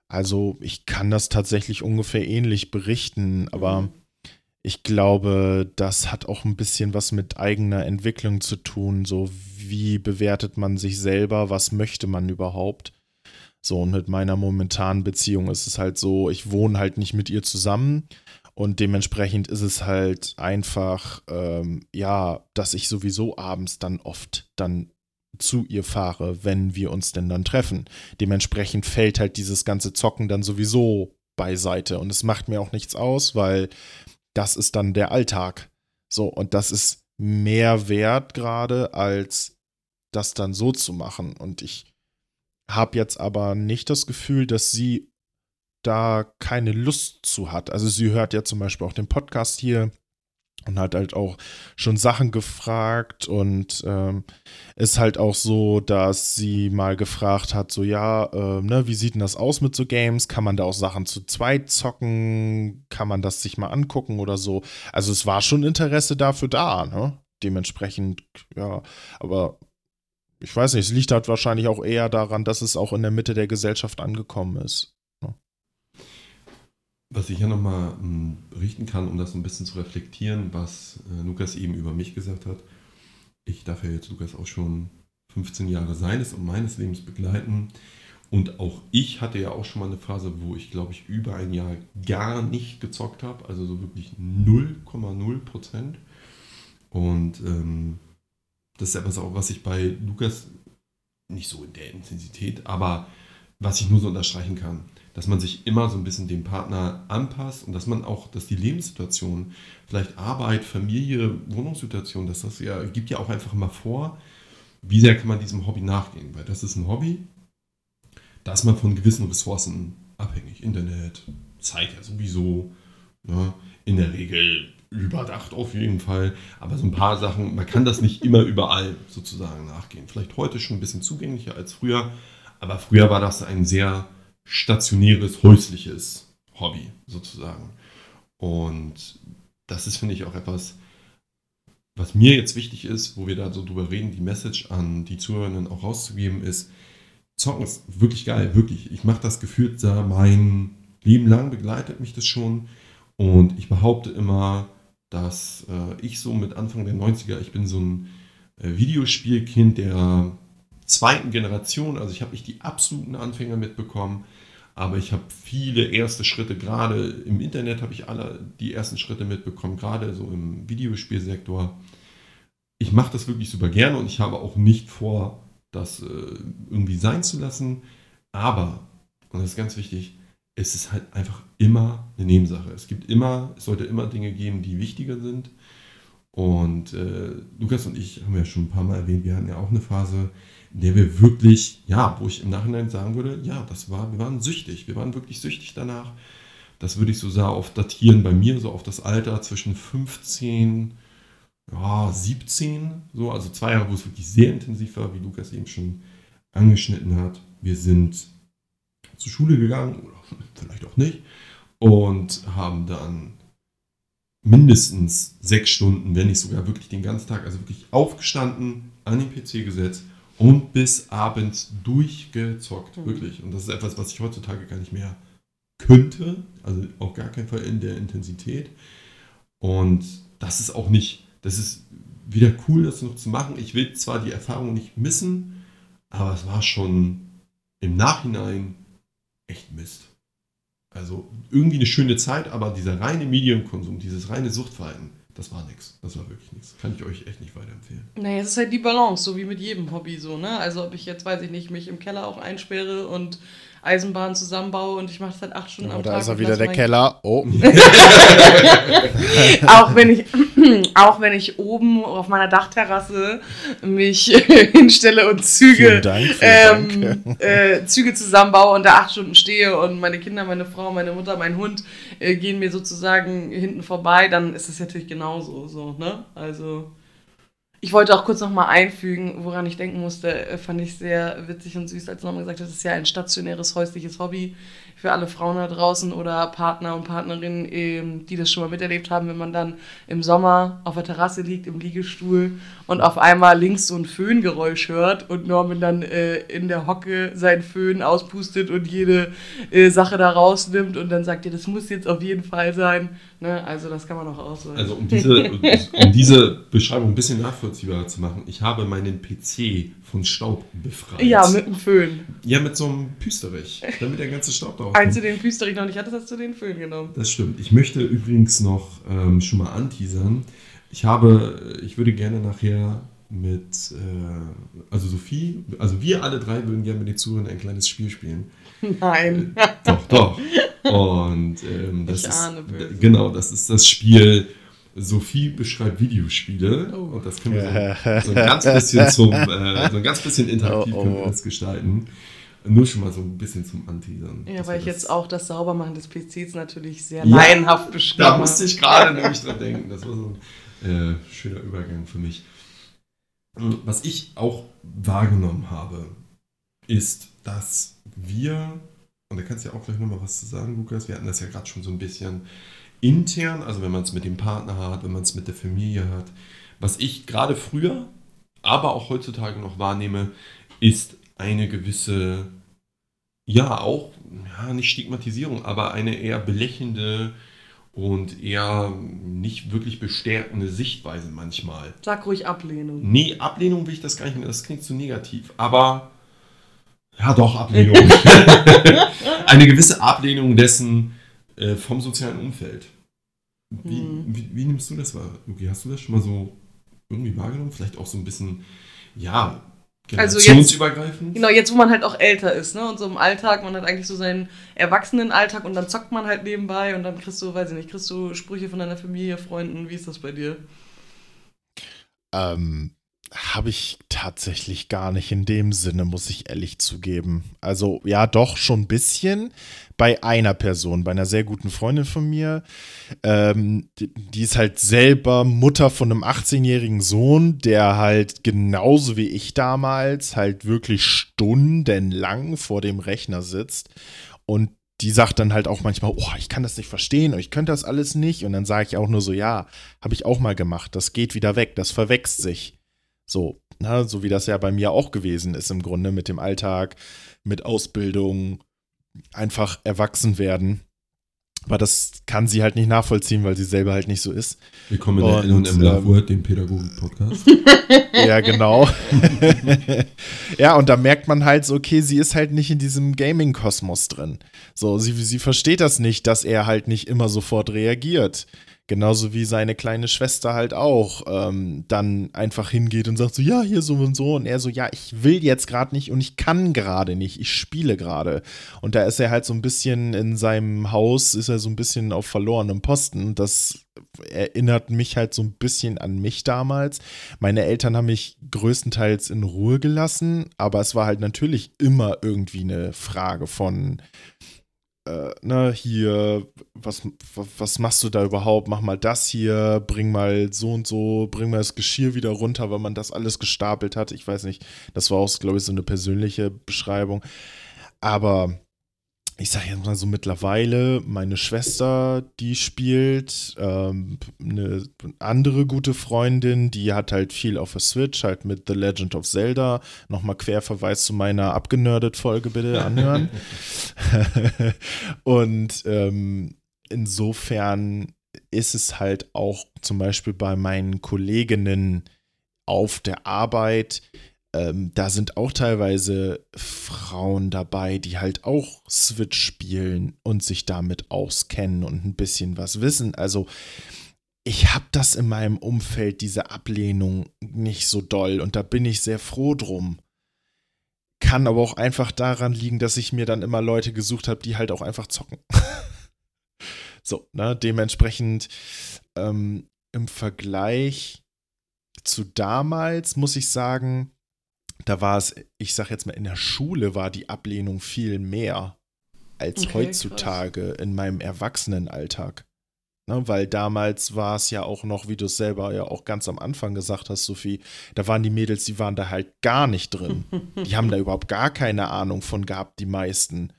Also, ich kann das tatsächlich ungefähr ähnlich berichten, aber ich glaube, das hat auch ein bisschen was mit eigener Entwicklung zu tun. So, wie bewertet man sich selber? Was möchte man überhaupt? So, und mit meiner momentanen Beziehung ist es halt so, ich wohne halt nicht mit ihr zusammen. Und dementsprechend ist es halt einfach, ähm, ja, dass ich sowieso abends dann oft dann zu ihr fahre, wenn wir uns denn dann treffen. Dementsprechend fällt halt dieses ganze Zocken dann sowieso beiseite. Und es macht mir auch nichts aus, weil das ist dann der Alltag. So, und das ist mehr wert gerade, als das dann so zu machen. Und ich habe jetzt aber nicht das Gefühl, dass sie da keine Lust zu hat. Also sie hört ja zum Beispiel auch den Podcast hier und hat halt auch schon Sachen gefragt und ähm, ist halt auch so, dass sie mal gefragt hat, so ja, äh, ne, wie sieht denn das aus mit so Games? Kann man da auch Sachen zu zweit zocken? Kann man das sich mal angucken oder so? Also es war schon Interesse dafür da, ne? Dementsprechend, ja, aber ich weiß nicht, es liegt halt wahrscheinlich auch eher daran, dass es auch in der Mitte der Gesellschaft angekommen ist. Was ich ja nochmal berichten kann, um das so ein bisschen zu reflektieren, was äh, Lukas eben über mich gesagt hat. Ich darf ja jetzt Lukas auch schon 15 Jahre seines und meines Lebens begleiten. Und auch ich hatte ja auch schon mal eine Phase, wo ich, glaube ich, über ein Jahr gar nicht gezockt habe. Also so wirklich 0,0 Prozent. Und ähm, das ist etwas auch, was ich bei Lukas nicht so in der Intensität, aber was ich nur so unterstreichen kann, dass man sich immer so ein bisschen dem Partner anpasst und dass man auch, dass die Lebenssituation, vielleicht Arbeit, Familie, Wohnungssituation, dass das ja, gibt ja auch einfach mal vor, wie sehr kann man diesem Hobby nachgehen, weil das ist ein Hobby, da ist man von gewissen Ressourcen abhängig. Internet, Zeit ja sowieso, ne? in der Regel überdacht auf jeden Fall, aber so ein paar Sachen, man kann das nicht immer überall sozusagen nachgehen. Vielleicht heute schon ein bisschen zugänglicher als früher, aber früher war das ein sehr stationäres, häusliches Hobby sozusagen. Und das ist, finde ich, auch etwas, was mir jetzt wichtig ist, wo wir da so drüber reden, die Message an die Zuhörerinnen auch rauszugeben, ist, Zocken ist wirklich geil, wirklich. Ich mache das gefühlt da mein Leben lang, begleitet mich das schon. Und ich behaupte immer, dass äh, ich so mit Anfang der 90er, ich bin so ein äh, Videospielkind der zweiten Generation, also ich habe nicht die absoluten Anfänger mitbekommen, aber ich habe viele erste Schritte, gerade im Internet habe ich alle die ersten Schritte mitbekommen, gerade so im Videospielsektor. Ich mache das wirklich super gerne und ich habe auch nicht vor, das äh, irgendwie sein zu lassen. Aber, und das ist ganz wichtig, es ist halt einfach immer eine Nebensache. Es gibt immer, es sollte immer Dinge geben, die wichtiger sind. Und äh, Lukas und ich haben ja schon ein paar Mal erwähnt, wir hatten ja auch eine Phase, in der wir wirklich, ja, wo ich im Nachhinein sagen würde, ja, das war, wir waren süchtig, wir waren wirklich süchtig danach. Das würde ich so sehr auf datieren bei mir, so auf das Alter zwischen 15, ja, 17, so, also zwei Jahre, wo es wirklich sehr intensiv war, wie Lukas eben schon angeschnitten hat. Wir sind zur Schule gegangen, oder vielleicht auch nicht, und haben dann mindestens sechs Stunden, wenn nicht sogar wirklich den ganzen Tag, also wirklich aufgestanden, an den PC gesetzt und bis abends durchgezockt, mhm. wirklich. Und das ist etwas, was ich heutzutage gar nicht mehr könnte, also auf gar keinen Fall in der Intensität. Und das ist auch nicht, das ist wieder cool, das noch zu machen. Ich will zwar die Erfahrung nicht missen, aber es war schon im Nachhinein echt Mist. Also irgendwie eine schöne Zeit, aber dieser reine Medienkonsum, dieses reine Suchtverhalten, das war nichts. Das war wirklich nichts. Kann ich euch echt nicht weiterempfehlen. Naja, es ist halt die Balance, so wie mit jedem Hobby so, ne? Also ob ich jetzt, weiß ich nicht, mich im Keller auch einsperre und Eisenbahn zusammenbaue und ich mache es halt acht Stunden ja, am da Tag. Da ist er wieder der Keller. Oh. [LAUGHS] auch, wenn ich, [CLEARS THROAT] auch wenn ich oben auf meiner Dachterrasse mich [LAUGHS] hinstelle und Züge, Dank, ähm, äh, Züge zusammenbaue und da acht Stunden stehe und meine Kinder, meine Frau, meine Mutter, mein Hund äh, gehen mir sozusagen hinten vorbei, dann ist es natürlich genauso. So, ne? Also. Ich wollte auch kurz nochmal einfügen, woran ich denken musste, äh, fand ich sehr witzig und süß, als Norman gesagt hat, das ist ja ein stationäres häusliches Hobby für alle Frauen da draußen oder Partner und Partnerinnen, die das schon mal miterlebt haben, wenn man dann im Sommer auf der Terrasse liegt, im Liegestuhl und auf einmal links so ein Föhngeräusch hört und Norman dann äh, in der Hocke seinen Föhn auspustet und jede äh, Sache da rausnimmt und dann sagt ihr, das muss jetzt auf jeden Fall sein. Ne? Also das kann man auch aussagen. Also um diese, um diese Beschreibung ein bisschen nachvollziehbarer zu machen, ich habe meinen PC von Staub befreit. Ja, mit dem Föhn. Ja, mit so einem Püsterich, damit der ganze Staub drauf Als du den Püsterich noch nicht hattest, hast du den Föhn genommen. Das stimmt. Ich möchte übrigens noch ähm, schon mal anteasern. Ich habe, ich würde gerne nachher mit, äh, also Sophie, also wir alle drei würden gerne mit den Zuhörern ein kleines Spiel spielen. Nein. Äh, doch, doch. Und ähm, das ich ist, ahne böse. genau, das ist das Spiel Sophie beschreibt Videospiele Oh. und das können wir so, so [LAUGHS] ein ganz bisschen zum, äh, so ein ganz bisschen interaktiv Oh, oh. können wir das gestalten. Nur schon mal so ein bisschen zum Anteasern. Ja, weil ich jetzt auch das Saubermachen des PCs natürlich sehr Ja, laienhaft beschrieben Da musste ich gerade nämlich dran denken. Das war so ein äh, schöner Übergang für mich. Was ich auch wahrgenommen habe, ist, dass wir, und da kannst du ja auch gleich nochmal was zu sagen, Lukas, wir hatten das ja gerade schon so ein bisschen intern, also wenn man es mit dem Partner hat, wenn man es mit der Familie hat. Was ich gerade früher, aber auch heutzutage noch wahrnehme, ist eine gewisse, ja, auch, ja, nicht Stigmatisierung, aber eine eher belächelnde und eher nicht wirklich bestärkende Sichtweise manchmal. Sag ruhig Ablehnung. Nee, Ablehnung will ich das gar nicht mehr, das klingt zu negativ, aber ja doch, Ablehnung. [LAUGHS] [LAUGHS] eine gewisse Ablehnung dessen äh, vom sozialen Umfeld. Wie, Hm. wie, wie nimmst du das wahr, Luki? Hast du das schon mal so irgendwie wahrgenommen? Vielleicht auch so ein bisschen, ja, Also jetzt-? Genau, jetzt wo man halt auch älter ist, ne? Und so im Alltag, man hat eigentlich so seinen Erwachsenenalltag und dann zockt man halt nebenbei und dann kriegst du, weiß ich nicht, kriegst du Sprüche von deiner Familie, Freunden, wie ist das bei dir? Ähm, habe ich tatsächlich gar nicht in dem Sinne, muss ich ehrlich zugeben. Also ja, doch schon ein bisschen bei einer Person, bei einer sehr guten Freundin von mir. Ähm, die, die ist halt selber Mutter von einem 18-jährigen Sohn, der halt genauso wie ich damals halt wirklich stundenlang vor dem Rechner sitzt und die sagt dann halt auch manchmal, oh, ich kann das nicht verstehen, ich könnte das alles nicht. Und dann sage ich auch nur so, ja, habe ich auch mal gemacht. Das geht wieder weg, das verwächst sich. So, na, so wie das ja bei mir auch gewesen ist im Grunde mit dem Alltag, mit Ausbildung, einfach erwachsen werden. Aber das kann sie halt nicht nachvollziehen, weil sie selber halt nicht so ist. Willkommen in der Und, L&M Love ähm, Word, dem Pädagogik-Podcast. [LAUGHS] Ja, genau. [LAUGHS] ja, und da merkt man halt so, okay, sie ist halt nicht in diesem Gaming-Kosmos drin. So, sie, sie versteht das nicht, dass er halt nicht immer sofort reagiert. Genauso wie seine kleine Schwester halt auch ähm, dann einfach hingeht und sagt so, ja, hier so und so. Und er so, ja, ich will jetzt gerade nicht und ich kann gerade nicht, ich spiele gerade. Und da ist er halt so ein bisschen in seinem Haus, ist er so ein bisschen auf verlorenem Posten. Das erinnert mich halt so ein bisschen an mich damals. Meine Eltern haben mich größtenteils in Ruhe gelassen, aber es war halt natürlich immer irgendwie eine Frage von, äh, ne, hier, was, was machst du da überhaupt? Mach mal das hier, bring mal so und so, bring mal das Geschirr wieder runter, weil man das alles gestapelt hat. Ich weiß nicht, das war auch, glaube ich, so eine persönliche Beschreibung. Aber ich sage jetzt mal so mittlerweile, meine Schwester, die spielt, ähm, eine andere gute Freundin, die hat halt viel auf der Switch, halt mit The Legend of Zelda. Nochmal Querverweis zu meiner abgenördet-Folge bitte anhören. [LAUGHS] Und ähm, insofern ist es halt auch zum Beispiel bei meinen Kolleginnen auf der Arbeit, ähm, da sind auch teilweise Frauen dabei, die halt auch Switch spielen und sich damit auskennen und ein bisschen was wissen. Also ich habe das in meinem Umfeld, diese Ablehnung, nicht so doll und da bin ich sehr froh drum. Kann aber auch einfach daran liegen, dass ich mir dann immer Leute gesucht habe, die halt auch einfach zocken. [LAUGHS] so, ne, dementsprechend ähm, im Vergleich zu damals muss ich sagen, da war es, ich sag jetzt mal, in der Schule war die Ablehnung viel mehr als Okay, heutzutage in meinem Erwachsenenalltag. Ne, weil damals war es ja auch noch, wie du es selber ja auch ganz am Anfang gesagt hast, Sophie, da waren die Mädels, die waren da halt gar nicht drin. [LAUGHS] Die haben da überhaupt gar keine Ahnung von gehabt, die meisten.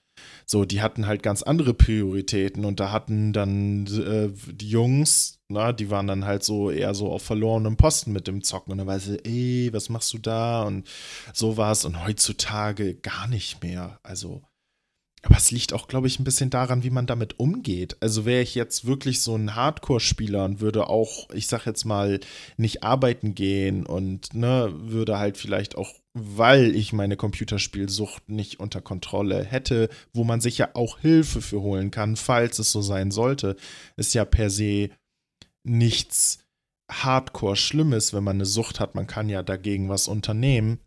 So, die hatten halt ganz andere Prioritäten und da hatten dann äh, die Jungs, na, die waren dann halt so eher so auf verlorenem Posten mit dem Zocken und dann war sie, ey, was machst du da und sowas und heutzutage gar nicht mehr. Also, aber es liegt auch, glaube ich, ein bisschen daran, wie man damit umgeht. Also wäre ich jetzt wirklich so ein Hardcore-Spieler und würde auch, ich sag jetzt mal, nicht arbeiten gehen und ne, würde halt vielleicht auch, weil ich meine Computerspielsucht nicht unter Kontrolle hätte, wo man sich ja auch Hilfe für holen kann, falls es so sein sollte, ist ja per se nichts Hardcore Schlimmes, wenn man eine Sucht hat. Man kann ja dagegen was unternehmen.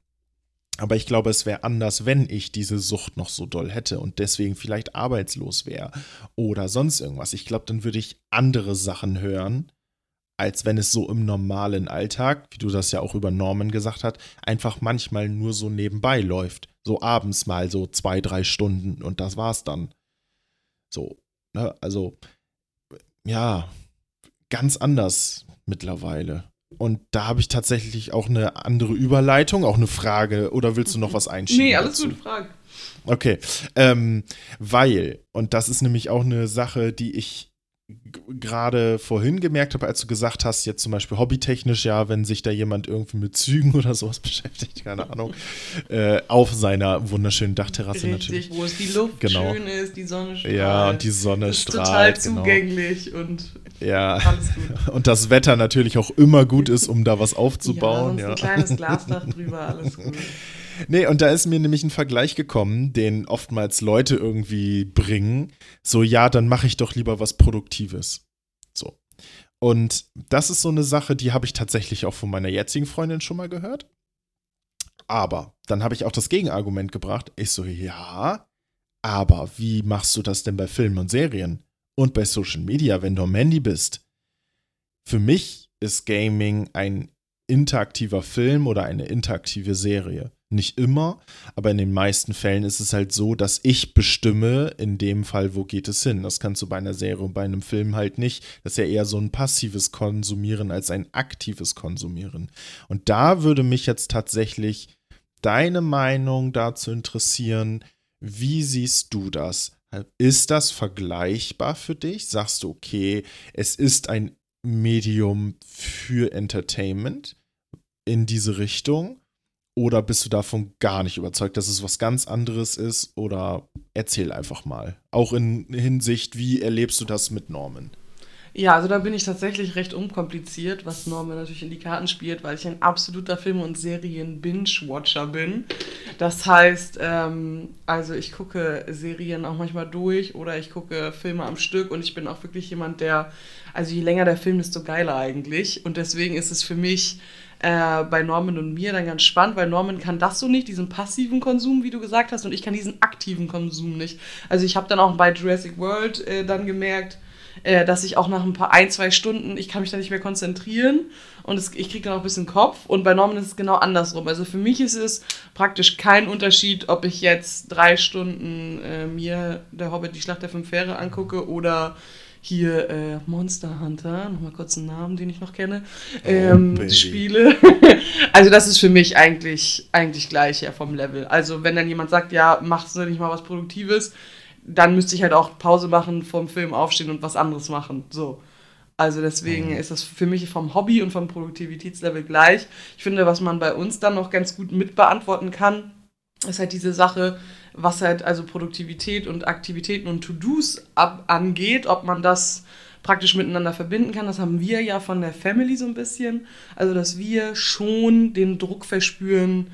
Aber ich glaube, es wäre anders, wenn ich diese Sucht noch so doll hätte und deswegen vielleicht arbeitslos wäre oder sonst irgendwas. Ich glaube, dann würde ich andere Sachen hören, als wenn es so im normalen Alltag, wie du das ja auch über Norman gesagt hast, einfach manchmal nur so nebenbei läuft. So abends mal so zwei, drei Stunden und das war's dann. So, ne? Also, ja, ganz anders mittlerweile. Und da habe ich tatsächlich auch eine andere Überleitung, auch eine Frage. Oder willst du noch was einschieben? Nee, alles dazu? gut, Frage. Okay, ähm, weil, und das ist nämlich auch eine Sache, die ich gerade vorhin gemerkt habe, als du gesagt hast, jetzt zum Beispiel hobbytechnisch, ja, wenn sich da jemand irgendwie mit Zügen [LAUGHS] oder sowas beschäftigt, keine Ahnung, äh, auf seiner wunderschönen Dachterrasse natürlich. Richtig, wo es die Luft Genau. schön ist, die Sonne strahlt. Ja, und die Sonne ist total strahlt. Genau. zugänglich und Ja. alles gut. [LAUGHS] Und das Wetter natürlich auch immer gut ist, um da was aufzubauen. ja, Ja, ein kleines [LAUGHS] Glasdach drüber, alles gut. Nee, und da ist mir nämlich ein Vergleich gekommen, den oftmals Leute irgendwie bringen. So, ja, dann mache ich doch lieber was Produktives. So. Und das ist so eine Sache, die habe ich tatsächlich auch von meiner jetzigen Freundin schon mal gehört. Aber dann habe ich auch das Gegenargument gebracht. Ich so, ja, aber wie machst du das denn bei Filmen und Serien? Und bei Social Media, wenn du am Handy bist? Für mich ist Gaming ein interaktiver Film oder eine interaktive Serie. Nicht immer, aber in den meisten Fällen ist es halt so, dass ich bestimme, in dem Fall, wo geht es hin. Das kannst du bei einer Serie und bei einem Film halt nicht. Das ist ja eher so ein passives Konsumieren als ein aktives Konsumieren. Und da würde mich jetzt tatsächlich deine Meinung dazu interessieren. Wie siehst du das? Ist das vergleichbar für dich? Sagst du, okay, es ist ein Medium für Entertainment in diese Richtung? Oder bist du davon gar nicht überzeugt, dass es was ganz anderes ist? Oder erzähl einfach mal. Auch in Hinsicht, wie erlebst du das mit Norman? Ja, also da bin ich tatsächlich recht unkompliziert, was Norman natürlich in die Karten spielt, weil ich ein absoluter Film- und Serien-Binge-Watcher bin. Das heißt, ähm, also ich gucke Serien auch manchmal durch oder ich gucke Filme am Stück und ich bin auch wirklich jemand, der, also je länger der Film, desto geiler eigentlich. Und deswegen ist es für mich äh, bei Norman und mir dann ganz spannend, weil Norman kann das so nicht, diesen passiven Konsum, wie du gesagt hast, und ich kann diesen aktiven Konsum nicht. Also ich habe dann auch bei Jurassic World äh, dann gemerkt, äh, dass ich auch nach ein paar ein, zwei Stunden, ich kann mich da nicht mehr konzentrieren und es, ich kriege dann auch ein bisschen Kopf. Und bei Norman ist es genau andersrum. Also für mich ist es praktisch kein Unterschied, ob ich jetzt drei Stunden äh, mir der Hobbit, die Schlacht der fünf Fähre angucke oder hier äh, Monster Hunter, nochmal kurz einen Namen, den ich noch kenne, oh, ähm, oh, spiele. [LAUGHS] also das ist für mich eigentlich, eigentlich gleich ja vom Level. Also wenn dann jemand sagt, ja, machst du nicht mal was Produktives, dann müsste ich halt auch Pause machen, vom Film aufstehen und was anderes machen. So. Also deswegen mhm. ist das für mich vom Hobby und vom Produktivitätslevel gleich. Ich finde, was man bei uns dann noch ganz gut mitbeantworten kann, ist halt diese Sache, was halt also Produktivität und Aktivitäten und To-Dos angeht, ob man das praktisch miteinander verbinden kann. Das haben wir ja von der Family so ein bisschen. Also, dass wir schon den Druck verspüren,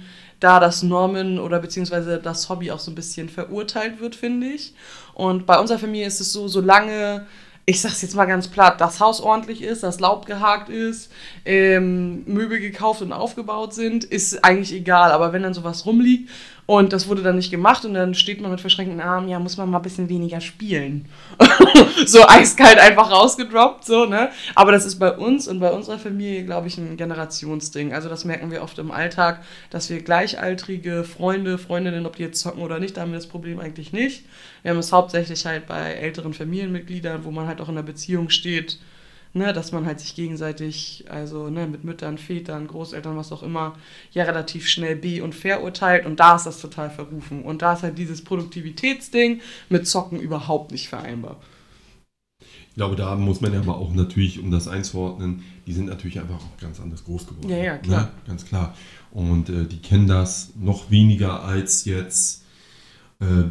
da das Normen oder beziehungsweise das Hobby auch so ein bisschen verurteilt wird, finde ich. Und bei unserer Familie ist es so, solange ich sag's jetzt mal ganz platt, das Haus ordentlich ist, das Laub gehakt ist, ähm, Möbel gekauft und aufgebaut sind, ist eigentlich egal. Aber wenn dann sowas rumliegt und das wurde dann nicht gemacht und dann steht man mit verschränkten Armen, ja, muss man mal ein bisschen weniger spielen. [LAUGHS] so eiskalt einfach rausgedroppt, so, ne? Aber das ist bei uns und bei unserer Familie, glaube ich, ein Generationsding. Also das merken wir oft im Alltag, dass wir gleichaltrige Freunde, Freundinnen, ob die jetzt zocken oder nicht, da haben wir das Problem eigentlich nicht. Wir haben es hauptsächlich halt bei älteren Familienmitgliedern, wo man halt auch in einer Beziehung steht, ne, dass man halt sich gegenseitig, also ne, mit Müttern, Vätern, Großeltern, was auch immer, ja relativ schnell be- und verurteilt und da ist das total verrufen. Und da ist halt dieses Produktivitätsding mit Zocken überhaupt nicht vereinbar. Ich glaube, da muss man ja aber auch natürlich, um das einzuordnen, die sind natürlich einfach auch ganz anders groß geworden. Ja, ja, klar. Ne? Ganz klar. Und äh, die kennen das noch weniger als jetzt äh,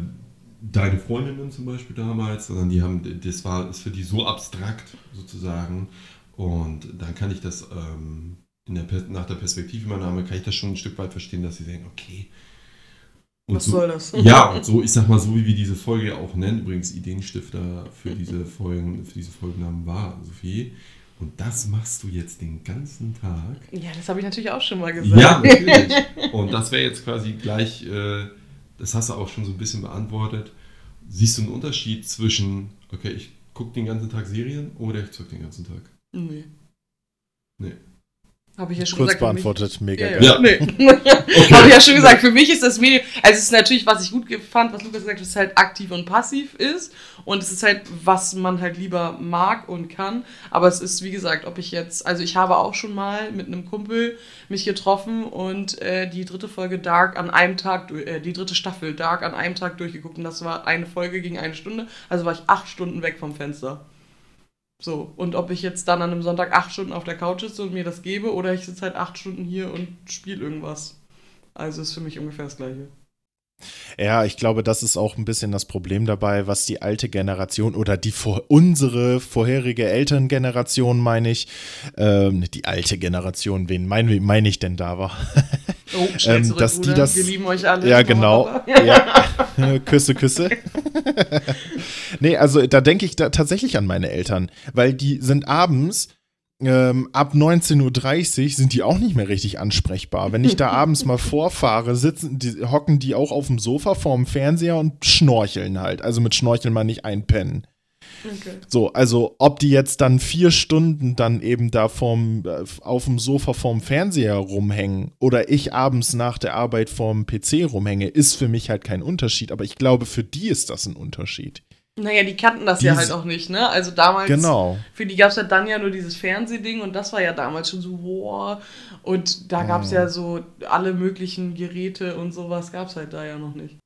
deine Freundinnen zum Beispiel damals, sondern die haben, das war ist für die so abstrakt sozusagen. Und dann kann ich das ähm, der, nach der Perspektivübernahme kann ich das schon ein Stück weit verstehen, dass sie sagen, okay. Und Was so, soll das? [LAUGHS] Ja, und so, ich sag mal, so wie wir diese Folge auch nennen, übrigens Ideenstifter für diese Folgen, für diese Folgennamen war, Sophie. Und das machst du jetzt den ganzen Tag. Ja, das habe ich natürlich auch schon mal gesagt. Ja, natürlich. [LAUGHS] Und das wäre jetzt quasi gleich. Äh, das hast du auch schon so ein bisschen beantwortet. Siehst du einen Unterschied zwischen, okay, ich gucke den ganzen Tag Serien oder ich zocke den ganzen Tag? Nee. Nee. Habe ich ja schon Kurz gesagt. beantwortet, mega ja, ja. Nee. [LAUGHS] [LAUGHS] okay. Habe ich ja schon gesagt, für mich ist das Medium, also es ist natürlich, was ich gut fand, was Lukas gesagt hat, dass es halt aktiv und passiv ist und es ist halt, was man halt lieber mag und kann, aber es ist, wie gesagt, ob ich jetzt, also ich habe auch schon mal mit einem Kumpel mich getroffen und äh, die dritte Folge Dark an einem Tag, äh, die dritte Staffel Dark an einem Tag durchgeguckt und das war eine Folge gegen eine Stunde, also war ich acht Stunden weg vom Fenster. So, und ob ich jetzt dann an einem Sonntag acht Stunden auf der Couch sitze und mir das gebe oder ich sitze halt acht Stunden hier und spiele irgendwas. Also ist für mich ungefähr das Gleiche. Ja, ich glaube, das ist auch ein bisschen das Problem dabei, was die alte Generation oder die vor, unsere vorherige Elterngeneration, meine ich, ähm, die alte Generation, wen meine mein ich denn da war? [LAUGHS] Oh, ähm, zurück, dass die das, Wir lieben euch alle. Ja, genau. [LAUGHS] ja. [LAUGHS] Küsse, Küsse. [LAUGHS] nee, also da denke ich da tatsächlich an meine Eltern, weil die sind abends ähm, ab 19.30 Uhr sind die auch nicht mehr richtig ansprechbar. Wenn ich da abends mal vorfahre, sitzen, die, hocken die auch auf dem Sofa vorm Fernseher und schnorcheln halt. Also mit Schnorcheln mal nicht einpennen. Okay. So, also ob die jetzt dann vier Stunden dann eben da vorm, äh, auf dem Sofa vorm Fernseher rumhängen oder ich abends nach der Arbeit vorm PC rumhänge, ist für mich halt kein Unterschied. Aber ich glaube, für die ist das ein Unterschied. Naja, die kannten das Dies, ja halt auch nicht, ne? Also damals, genau. für die gab es ja dann ja nur dieses Fernsehding und das war ja damals schon so, wow. Und da gab es ja so alle möglichen Geräte und sowas gab es halt da ja noch nicht.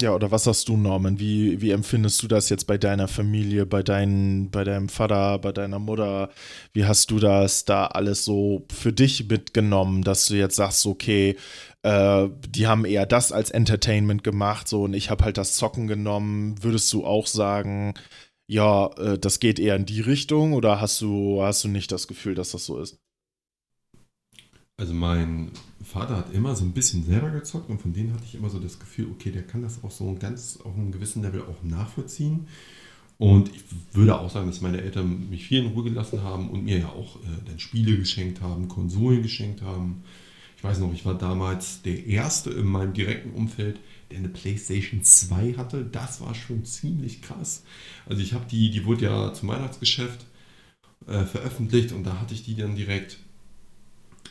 Ja, oder was sagst du, Norman? Wie, wie empfindest du das jetzt bei deiner Familie, bei, dein, bei deinem Vater, bei deiner Mutter? Wie hast du das da alles so für dich mitgenommen, dass du jetzt sagst, okay, äh, die haben eher das als Entertainment gemacht, so und ich habe halt das Zocken genommen. Würdest du auch sagen, ja, äh, das geht eher in die Richtung oder hast du, hast du nicht das Gefühl, dass das so ist? Also mein Vater hat immer so ein bisschen selber gezockt und von denen hatte ich immer so das Gefühl, okay, der kann das auch so ganz auf einem gewissen Level auch nachvollziehen. Und ich würde auch sagen, dass meine Eltern mich viel in Ruhe gelassen haben und mir ja auch äh, dann Spiele geschenkt haben, Konsolen geschenkt haben. Ich weiß noch, ich war damals der Erste in meinem direkten Umfeld, der eine PlayStation 2 hatte. Das war schon ziemlich krass. Also ich habe die, die wurde ja zum Weihnachtsgeschäft äh, veröffentlicht und da hatte ich die dann direkt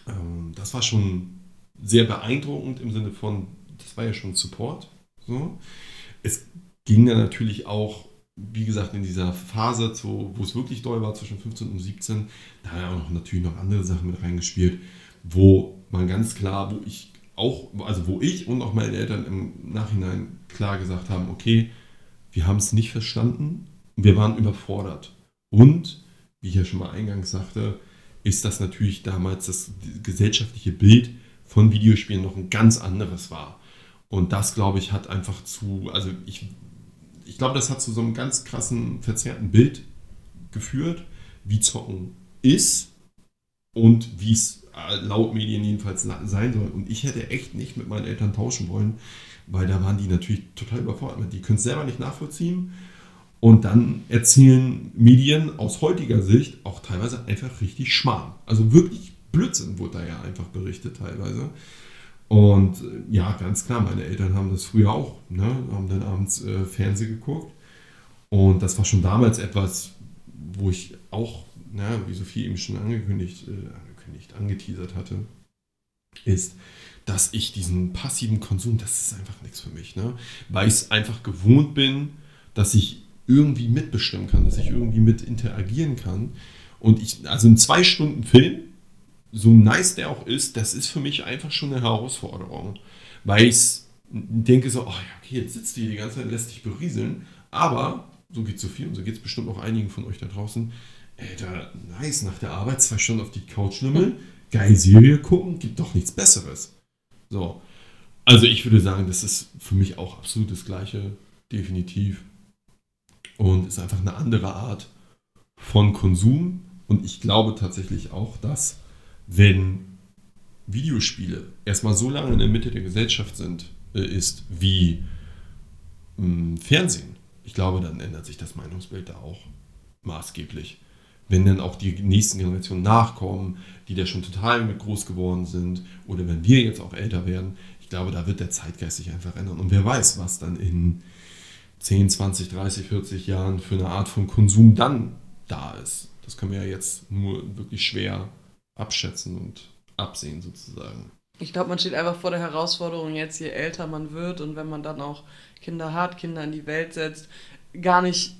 ähm, das war schon sehr beeindruckend im Sinne von, das war ja schon Support. So. Es ging dann natürlich auch, wie gesagt, in dieser Phase, zu, wo es wirklich doll war, zwischen 15 und 17, da haben auch natürlich noch andere Sachen mit reingespielt, wo man ganz klar, wo ich auch, also wo ich und auch meine Eltern im Nachhinein klar gesagt haben, okay, wir haben es nicht verstanden, wir waren überfordert. Und, wie ich ja schon mal eingangs sagte, ist das natürlich damals das gesellschaftliche Bild von Videospielen noch ein ganz anderes war. Und das, glaube ich, hat einfach zu, also ich, ich glaube, das hat zu so einem ganz krassen, verzerrten Bild geführt, wie Zocken ist und wie es äh, laut Medien jedenfalls sein soll. Und ich hätte echt nicht mit meinen Eltern tauschen wollen, weil da waren die natürlich total überfordert. Die können es selber nicht nachvollziehen und dann erzählen Medien aus heutiger Sicht auch teilweise einfach richtig Schmarrn. Also wirklich Blödsinn wurde da ja einfach berichtet teilweise. Und äh, ja, ganz klar, meine Eltern haben das früher auch, ne, haben dann abends äh, Fernsehen geguckt. Und das war schon damals etwas, wo ich auch, na, wie Sophie eben schon angekündigt, äh, angekündigt, angeteasert hatte, ist, dass ich diesen passiven Konsum, das ist einfach nichts für mich, ne? weil ich es einfach gewohnt bin, dass ich irgendwie mitbestimmen kann, dass ich irgendwie mit interagieren kann. Und ich, also ein zwei Stunden Film, so nice der auch ist, das ist für mich einfach schon eine Herausforderung. Weil ich denke so, oh ja, okay, jetzt sitzt du hier die ganze Zeit, lässt dich berieseln. Aber, so geht es so viel und so geht es bestimmt auch einigen von euch da draußen, Alter, nice, nach der Arbeit zwei Stunden auf die Couch nimmeln, geil Serie gucken, gibt doch nichts Besseres. So. Also ich würde sagen, das ist für mich auch absolut das Gleiche, definitiv und ist einfach eine andere Art von Konsum. Und ich glaube tatsächlich auch, dass wenn Videospiele erstmal so lange in der Mitte der Gesellschaft sind, äh, ist wie mh, hm, Fernsehen, ich glaube, dann ändert sich das Meinungsbild da auch maßgeblich. Wenn dann auch die nächsten Generationen nachkommen, die da schon total mit groß geworden sind, oder wenn wir jetzt auch älter werden, ich glaube, da wird der Zeitgeist sich einfach ändern. Und wer weiß, was dann in 10, 20, 30, 40 Jahren für eine Art von Konsum dann da ist. Das können wir ja jetzt nur wirklich schwer abschätzen und absehen sozusagen. Ich glaube, man steht einfach vor der Herausforderung jetzt, je älter man wird und wenn man dann auch Kinder hat, Kinder in die Welt setzt, gar nicht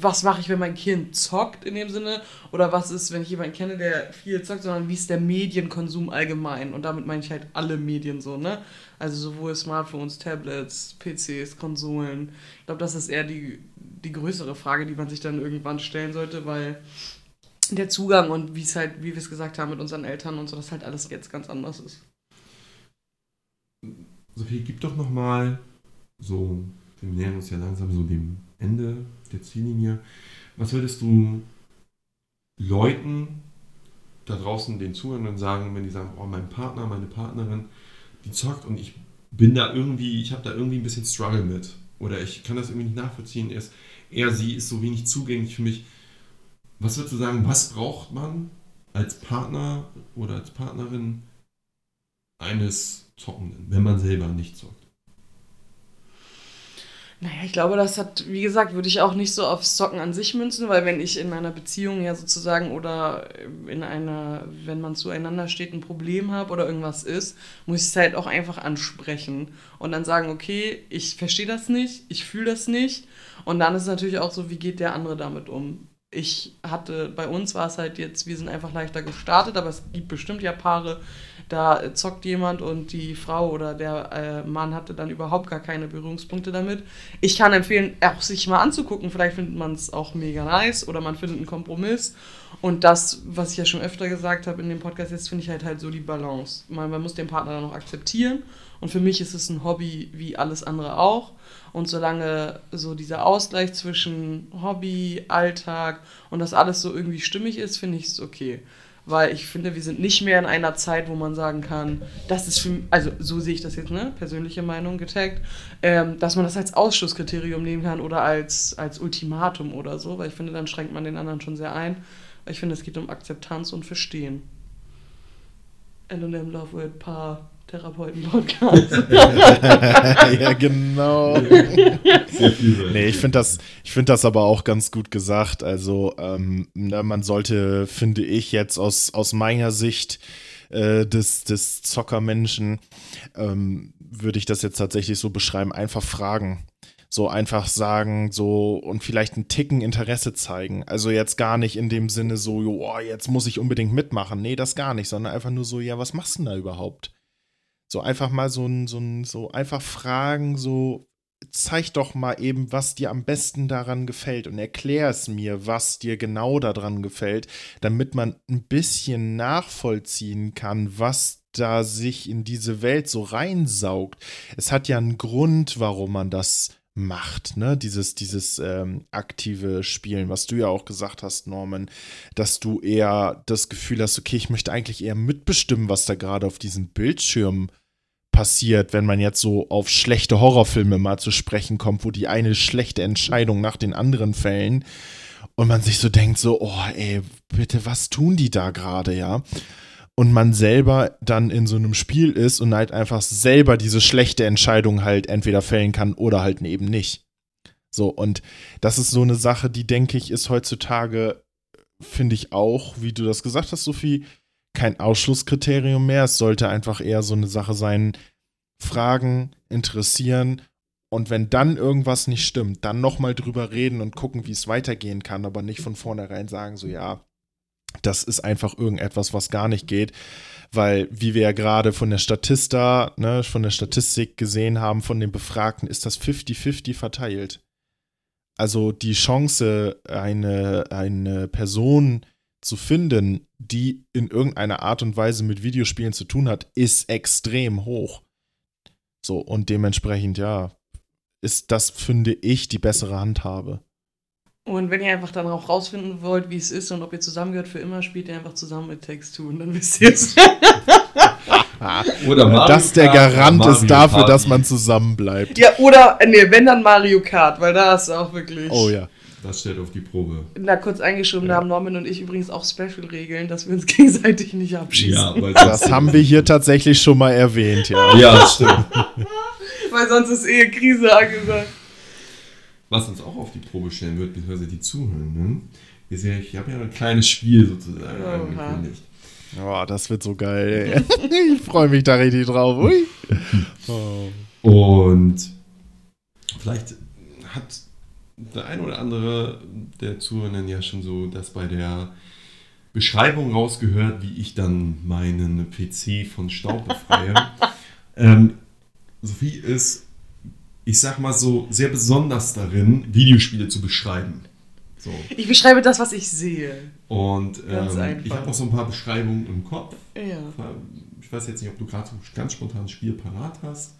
was mache ich, wenn mein Kind zockt in dem Sinne oder was ist, wenn ich jemanden kenne, der viel zockt, sondern wie ist der Medienkonsum allgemein und damit meine ich halt alle Medien so, ne? Also sowohl Smartphones, Tablets, PCs, Konsolen. Ich glaube, das ist eher die, die größere Frage, die man sich dann irgendwann stellen sollte, weil der Zugang und wie es halt, wie wir es gesagt haben mit unseren Eltern und so, das halt alles jetzt ganz anders ist. Sophie, gib doch nochmal so, wir nähern uns ja langsam so dem Ende der Ziellinie. Was würdest du Leuten da draußen, den Zuhörern sagen, wenn die sagen, oh, mein Partner, meine Partnerin, die zockt und ich bin da irgendwie, ich habe da irgendwie ein bisschen Struggle mit oder ich kann das irgendwie nicht nachvollziehen, ist, er, sie ist so wenig zugänglich für mich. Was würdest du sagen, was braucht man als Partner oder als Partnerin eines Zockenden, wenn man selber nicht zockt? Naja, ich glaube, das hat, wie gesagt, würde ich auch nicht so aufs Zocken an sich münzen, weil wenn ich in meiner Beziehung ja sozusagen oder in einer, wenn man zueinander steht, ein Problem habe oder irgendwas ist, muss ich es halt auch einfach ansprechen und dann sagen, okay, ich verstehe das nicht, ich fühle das nicht und dann ist es natürlich auch so, wie geht der andere damit um? ich hatte, bei uns war es halt jetzt, wir sind einfach leichter gestartet, aber es gibt bestimmt ja Paare, da zockt jemand und die Frau oder der äh, Mann hatte dann überhaupt gar keine Berührungspunkte damit. Ich kann empfehlen, auch sich mal anzugucken. Vielleicht findet man es auch mega nice oder man findet einen Kompromiss. Und das, was ich ja schon öfter gesagt habe in dem Podcast, jetzt finde ich halt halt so die Balance. Man, man muss den Partner dann noch akzeptieren. Und für mich ist es ein Hobby wie alles andere auch. Und solange so dieser Ausgleich zwischen Hobby, Alltag und das alles so irgendwie stimmig ist, finde ich es okay weil ich finde, wir sind nicht mehr in einer Zeit, wo man sagen kann, das ist für, also so sehe ich das jetzt, ne, persönliche Meinung getaggt, ähm, dass man das als Ausschlusskriterium nehmen kann oder als, als Ultimatum oder so, weil ich finde, dann schränkt man den anderen schon sehr ein. Weil ich finde, es geht um Akzeptanz und Verstehen. L&M Love Word Paar Therapeuten-Podcast. [LAUGHS] ja, genau. nee, ich finde das, find das aber auch ganz gut gesagt. Also, ähm, ne, man sollte, finde ich, jetzt aus, aus meiner Sicht äh, des, des Zockermenschen, ähm, würde ich das jetzt tatsächlich so beschreiben, einfach fragen so einfach sagen, so und vielleicht einen Ticken Interesse zeigen. Also jetzt gar nicht in dem Sinne so, oh, jetzt muss ich unbedingt mitmachen. Nee, das gar nicht, sondern einfach nur so, ja, was machst du denn da überhaupt? So einfach mal so ein, so ein, so einfach fragen, so zeig doch mal eben, was dir am besten daran gefällt und erklär es mir, was dir genau daran gefällt, damit man ein bisschen nachvollziehen kann, was da sich in diese Welt so reinsaugt. Es hat ja einen Grund, warum man das macht, ne? Dieses, dieses ähm, aktive Spielen, was du ja auch gesagt hast, Norman, dass du eher das Gefühl hast, okay, ich möchte eigentlich eher mitbestimmen, was da gerade auf diesem Bildschirm passiert, wenn man jetzt so auf schlechte Horrorfilme mal zu sprechen kommt, wo die eine schlechte Entscheidung nach den anderen fällen und man sich so denkt, so, oh, ey, bitte, was tun die da gerade, ja? und man selber dann in so einem Spiel ist und halt einfach selber diese schlechte Entscheidung halt entweder fällen kann oder halt eben nicht. So, und das ist so eine Sache, die denke ich, ist heutzutage, finde ich auch, wie du das gesagt hast, Sophie, kein Ausschlusskriterium mehr. Es sollte einfach eher so eine Sache sein, fragen, interessieren und wenn dann irgendwas nicht stimmt, dann nochmal drüber reden und gucken, wie es weitergehen kann, aber nicht von vornherein sagen, so ja, das ist einfach irgendetwas, was gar nicht geht, weil, wie wir ja gerade von der Statista, ne, von der Statistik gesehen haben, von den Befragten, ist das 50-50 verteilt. Also die Chance, eine, eine Person zu finden, die in irgendeiner Art und Weise mit Videospielen zu tun hat, ist extrem hoch. So, und dementsprechend, ja, ist das, finde ich, die bessere Handhabe. Und wenn ihr einfach dann auch rausfinden wollt, wie es ist und ob ihr zusammengehört für immer, spielt ihr einfach zusammen mit Text und dann wisst ihr es. [LAUGHS] oder Mario das der Garant ist dafür, Party. dass man zusammen bleibt. Ja, oder, nee, wenn dann Mario Kart, weil da ist auch wirklich. Oh ja. Das stellt auf die Probe. Na, kurz eingeschoben, ja. da haben Norman und ich übrigens auch Special-Regeln, dass wir uns [LAUGHS] gegenseitig nicht abschießen. Ja, weil das, das haben wir hier tatsächlich schon mal erwähnt, ja. Ja, stimmt. [LAUGHS] weil sonst ist eh Krise angesagt was uns auch auf die Probe stellen wird, beziehungsweise die Zuhörenden, ist ja, ich habe ja ein kleines Spiel sozusagen Oha. angekündigt. Oh, das wird so geil. Ey. [LAUGHS] ich freue mich da richtig drauf. Ui. Oh. Und vielleicht hat der ein oder andere der Zuhörenden ja schon so das bei der Beschreibung rausgehört, wie ich dann meinen PC von Staub befreie. [LAUGHS] ähm, Sophie ist ich sag mal so, sehr besonders darin, Videospiele zu beschreiben. So. Ich beschreibe das, was ich sehe. Und ähm, ich habe noch so ein paar Beschreibungen im Kopf. Ja. Ich weiß jetzt nicht, ob du gerade so ganz spontan ein Spiel parat hast,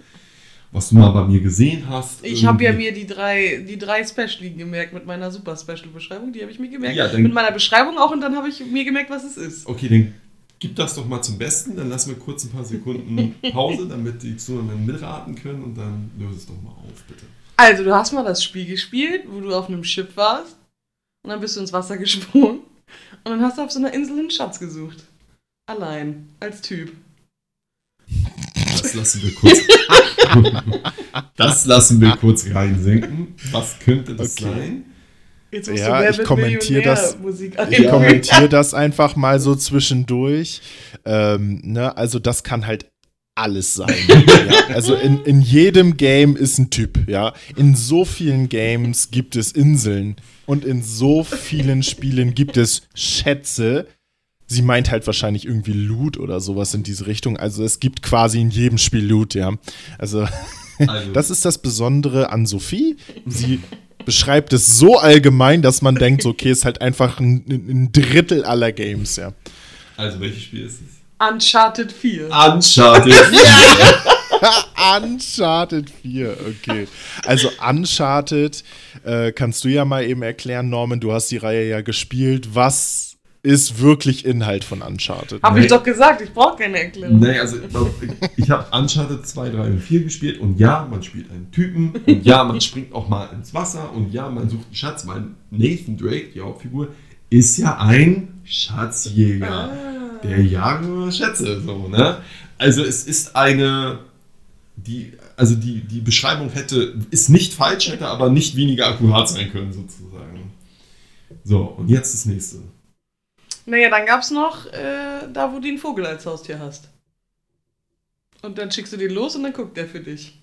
was du mal bei mir gesehen hast. Ich habe ja mir die drei, die drei Special gemerkt mit meiner super Special-Beschreibung. Die habe ich mir gemerkt. Ja, mit meiner Beschreibung auch und dann habe ich mir gemerkt, was es ist. Okay, dann gib das doch mal zum Besten, dann lassen wir kurz ein paar Sekunden [LAUGHS] Pause, damit die Zuhörenden mitraten können und dann löse es doch mal auf, bitte. Also, du hast mal das Spiel gespielt, wo du auf einem Schiff warst und dann bist du ins Wasser gesprungen und dann hast du auf so einer Insel einen Schatz gesucht. Allein, als Typ. Das lassen wir kurz. [LAUGHS] das lassen wir kurz reinsenken. Was könnte das okay. sein? ja, ich kommentiere das, ich kommentiere [LAUGHS] das einfach mal so zwischendurch. Ähm, ne? Also das kann halt alles sein. ja, also in, in jedem Game ist ein Typ, ja. In so vielen Games gibt es Inseln und in so vielen Spielen gibt es Schätze. Sie meint halt wahrscheinlich irgendwie Loot oder sowas in diese Richtung. Also es gibt quasi in jedem Spiel Loot, ja. Also, [LAUGHS] also. das ist das Besondere an Sophie. Sie beschreibt es so allgemein, dass man denkt, okay, ist halt einfach ein, ein Drittel aller Games, ja. Also welches Spiel ist es? Uncharted 4. Uncharted [LAUGHS] 4. [LAUGHS] Uncharted 4, okay. Also Uncharted, äh, kannst du ja mal eben erklären, Norman, du hast die Reihe ja gespielt. Was ist wirklich Inhalt von Uncharted? Hab nee. ich doch gesagt, ich brauche keine Erklärung. Nee, also ich habe Uncharted 2, 3 und 4 gespielt und ja, man spielt einen Typen und ja, man springt auch mal ins Wasser und ja, man sucht einen Schatz, weil Nathan Drake, die Hauptfigur, ist ja ein Schatzjäger. Ah der jagen Schätze. So, ne? Also es ist eine, die, also die, die Beschreibung hätte, ist nicht falsch, hätte aber nicht weniger akkurat sein können, sozusagen. So, und jetzt das nächste. Naja, dann gab es noch äh, da, wo du den Vogel als Haustier hast. Und dann schickst du den los und dann guckt der für dich.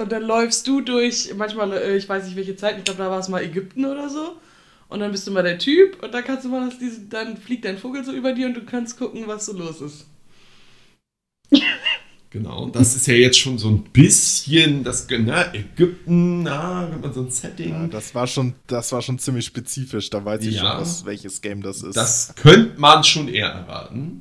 Und dann läufst du durch, manchmal, äh, ich weiß nicht welche Zeit, ich glaube, da war es mal Ägypten oder so. Und dann bist du mal der Typ und dann kannst du mal, diese, dann fliegt dein Vogel so über dir und du kannst gucken, was so los ist. [LAUGHS] Genau, das ist ja jetzt schon so ein bisschen das ne, Ägypten, na, hat man so ein Setting. Ja, das war schon, das war schon ziemlich spezifisch. Da weiß ich ja, schon, was, welches Game das ist. Das könnte man schon eher erwarten.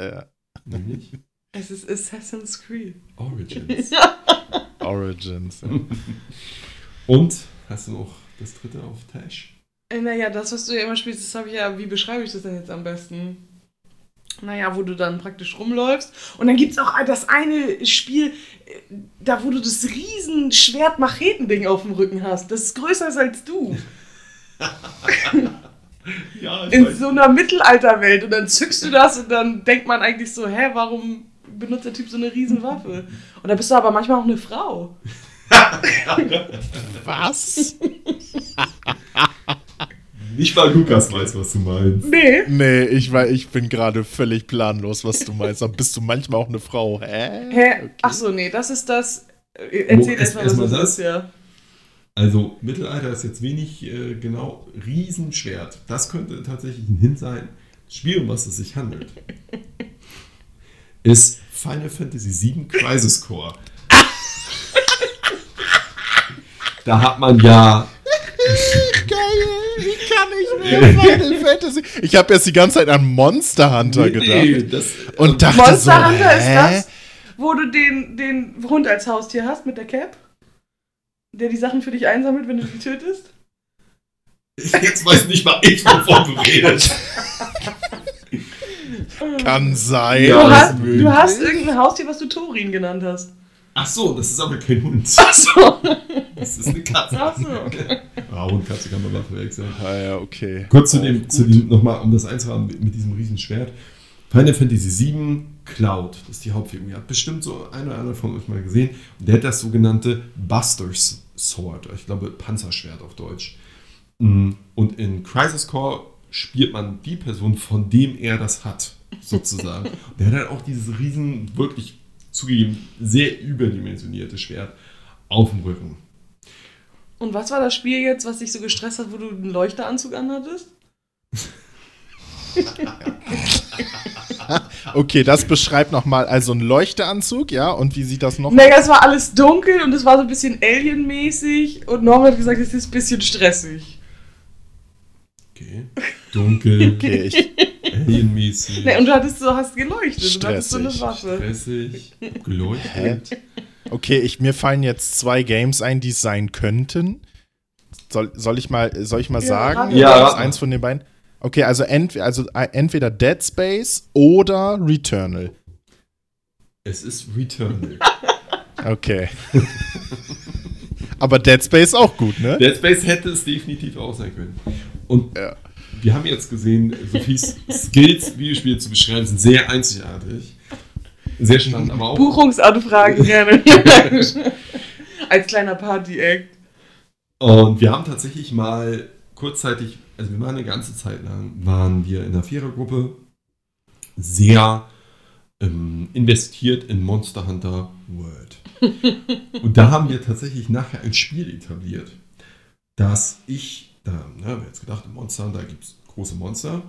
Ja. Nämlich? Es ist Assassin's Creed. Origins. [LAUGHS] Origins. Ja. [LAUGHS] Und hast du noch das dritte auf Tash? Äh, naja, das, was du ja immer spielst, das habe ich ja, wie beschreibe ich das denn jetzt am besten? Naja, wo du dann praktisch rumläufst. Und dann gibt es auch das eine Spiel, äh, da wo du das riesen Schwert-Macheten-Ding auf dem Rücken hast. Das ist größer als du. [LAUGHS] ja, In so einer Mittelalterwelt. Und dann zückst du das und dann denkt man eigentlich so, hä, warum benutzt der Typ so eine riesen Waffe? Und da bist du aber manchmal auch eine Frau. [LAUGHS] Was? [LAUGHS] Nicht mal Lukas weiß, was du meinst. Nee. Nee, ich, ich bin gerade völlig planlos, was du meinst. Aber bist du manchmal auch eine Frau? Hä? Hä? Okay. Ach so, nee, das ist das. Äh, erzähl erstmal, erst was das ist, ja. Also, Mittelalter ist jetzt wenig äh, genau Riesenschwert. Das könnte tatsächlich ein Hint sein. Das Spiel, um was es sich handelt, ist Final Fantasy VII Crisis Core. [LAUGHS] da hat man ja Geil, wie kann ich mehr Final [LAUGHS] Fantasy? Ich habe jetzt die ganze Zeit an Monster Hunter nee, gedacht. Das, und dachte Monster so, Hunter hä? ist das, wo du den, den Hund als Haustier hast mit der Cap? Der die Sachen für dich einsammelt, wenn du die tötest? Jetzt weiß nicht mal ich, wovon du redest. Kann sein. Du, hast, du hast irgendein Haustier, was du Torin genannt hast. Ach so, das ist aber kein Hund. Ach so. [LAUGHS] Das ist eine Katze. Ach so. Ah, Hund, Katze kann man mal verwechseln. Ah ja, okay. Kurz zu dem, zu dem nochmal, um das einzuhaben mit diesem riesen Schwert. Final Fantasy VII Cloud, das ist die Hauptfigur. Ihr habt bestimmt so ein oder andere von euch mal gesehen. Und der hat das sogenannte Buster's Sword, ich glaube Panzerschwert auf Deutsch. Mm, und in Crisis Core spielt man die Person, von dem er das hat, sozusagen. Und [LAUGHS] der hat halt auch dieses riesen, wirklich zugegeben sehr überdimensionierte Schwert auf dem Rücken. Und was war das Spiel jetzt, was dich so gestresst hat, wo du einen Leuchteranzug anhattest? [LAUGHS] okay, das beschreibt nochmal also einen Leuchteanzug, ja? Und wie sieht das noch Naja, es war alles dunkel und es war so ein bisschen Alien-mäßig und Norman hat gesagt, es ist ein bisschen stressig. Okay. Dunkel. okay, ich, Alienmäßig. Nee, und du hattest so, hast geleuchtet Stressig. und hattest so eine Waffe. Stressig, geleuchtet. Okay, ich, mir fallen jetzt zwei Games ein, die es sein könnten. Soll, soll ich mal, soll ich mal ja, sagen? Ja, eins von den beiden. Okay, also, ent, also äh, entweder Dead Space oder Returnal. Es ist Returnal. [LAUGHS] okay. Aber Dead Space auch gut, ne? Dead Space hätte es definitiv auch sein können. Und ja wir haben jetzt gesehen, Sophies Skills, Videospiele zu beschreiben, sind sehr einzigartig. Sehr spannend, aber auch. Buchungsanfragen gerne. [LAUGHS] Als kleiner Party-Act. Und wir haben tatsächlich mal kurzzeitig, also wir waren eine ganze Zeit lang, waren wir in einer Vierergruppe sehr ähm, investiert in Monster Hunter World. [LAUGHS] Und da haben wir tatsächlich nachher ein Spiel etabliert, dass ich, da ne, haben wir jetzt gedacht, im Monster Hunter gibt es große Monster.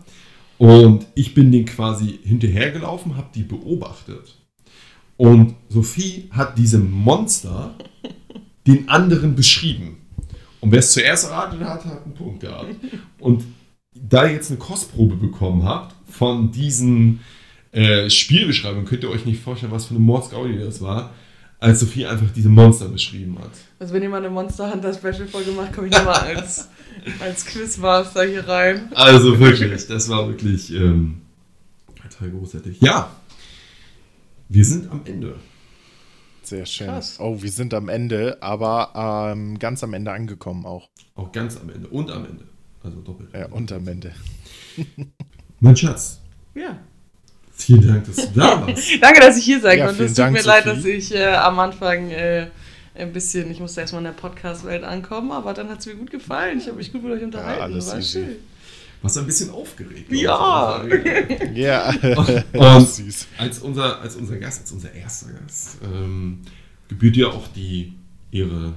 Und ich bin den quasi hinterhergelaufen, habe die beobachtet. Und Sophie hat diesem Monster [LAUGHS] den anderen beschrieben. Und wer es zuerst erraten hat, hat einen Punkt gehabt. Und da ihr jetzt eine Kostprobe bekommen habt von diesen äh, Spielbeschreibungen, könnt ihr euch nicht vorstellen, was für eine Mordsgaudi das war, als Sophie einfach diese Monster beschrieben hat. Also wenn jemand eine Monster Hunter Special Folge macht, komme ich nochmal als, als Quizmaster hier rein. Also wirklich, das war wirklich ähm, total großartig. Ja, wir sind am Ende. Sehr schön. Krass. Oh, wir sind am Ende, aber ähm, ganz am Ende angekommen auch. Auch ganz am Ende und am Ende. Also doppelt. Ja, und am Ende. Mein Schatz, Ja. Vielen Dank, dass du da [LAUGHS] warst. Danke, dass ich hier sein Ja, konnte. Es tut Dank, mir leid, Sophie. dass ich äh, am Anfang äh, ein bisschen, ich musste erstmal in der Podcast-Welt ankommen, aber dann hat es mir gut gefallen. Ich habe mich gut mit euch unterhalten. alles War easy. schön. Warst du ein bisschen aufgeregt? Ja. [LAUGHS] Ja, [LAUGHS] Und süß. als unser, als unser Gast, als unser erster Gast, ähm, gebührt dir auch die Ehre,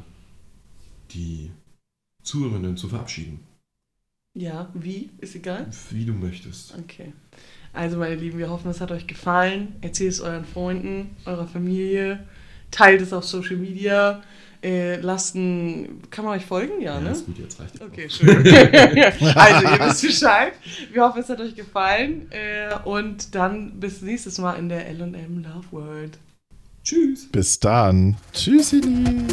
die Zuhörerinnen zu verabschieden. Ja, wie? Ist egal. Wie du möchtest. Okay. Also, meine Lieben, wir hoffen, es hat euch gefallen. Erzählt es euren Freunden, eurer Familie. Teilt es auf Social Media. Äh, lasst ein. Kann man euch folgen? Ja, Ja, ne? ist gut, jetzt reicht es. Okay, schön. [LAUGHS] also, ihr wisst Bescheid. Wir hoffen, es hat euch gefallen. Äh, und dann bis nächstes Mal in der LM Love World. Tschüss. Bis dann. Tschüssini.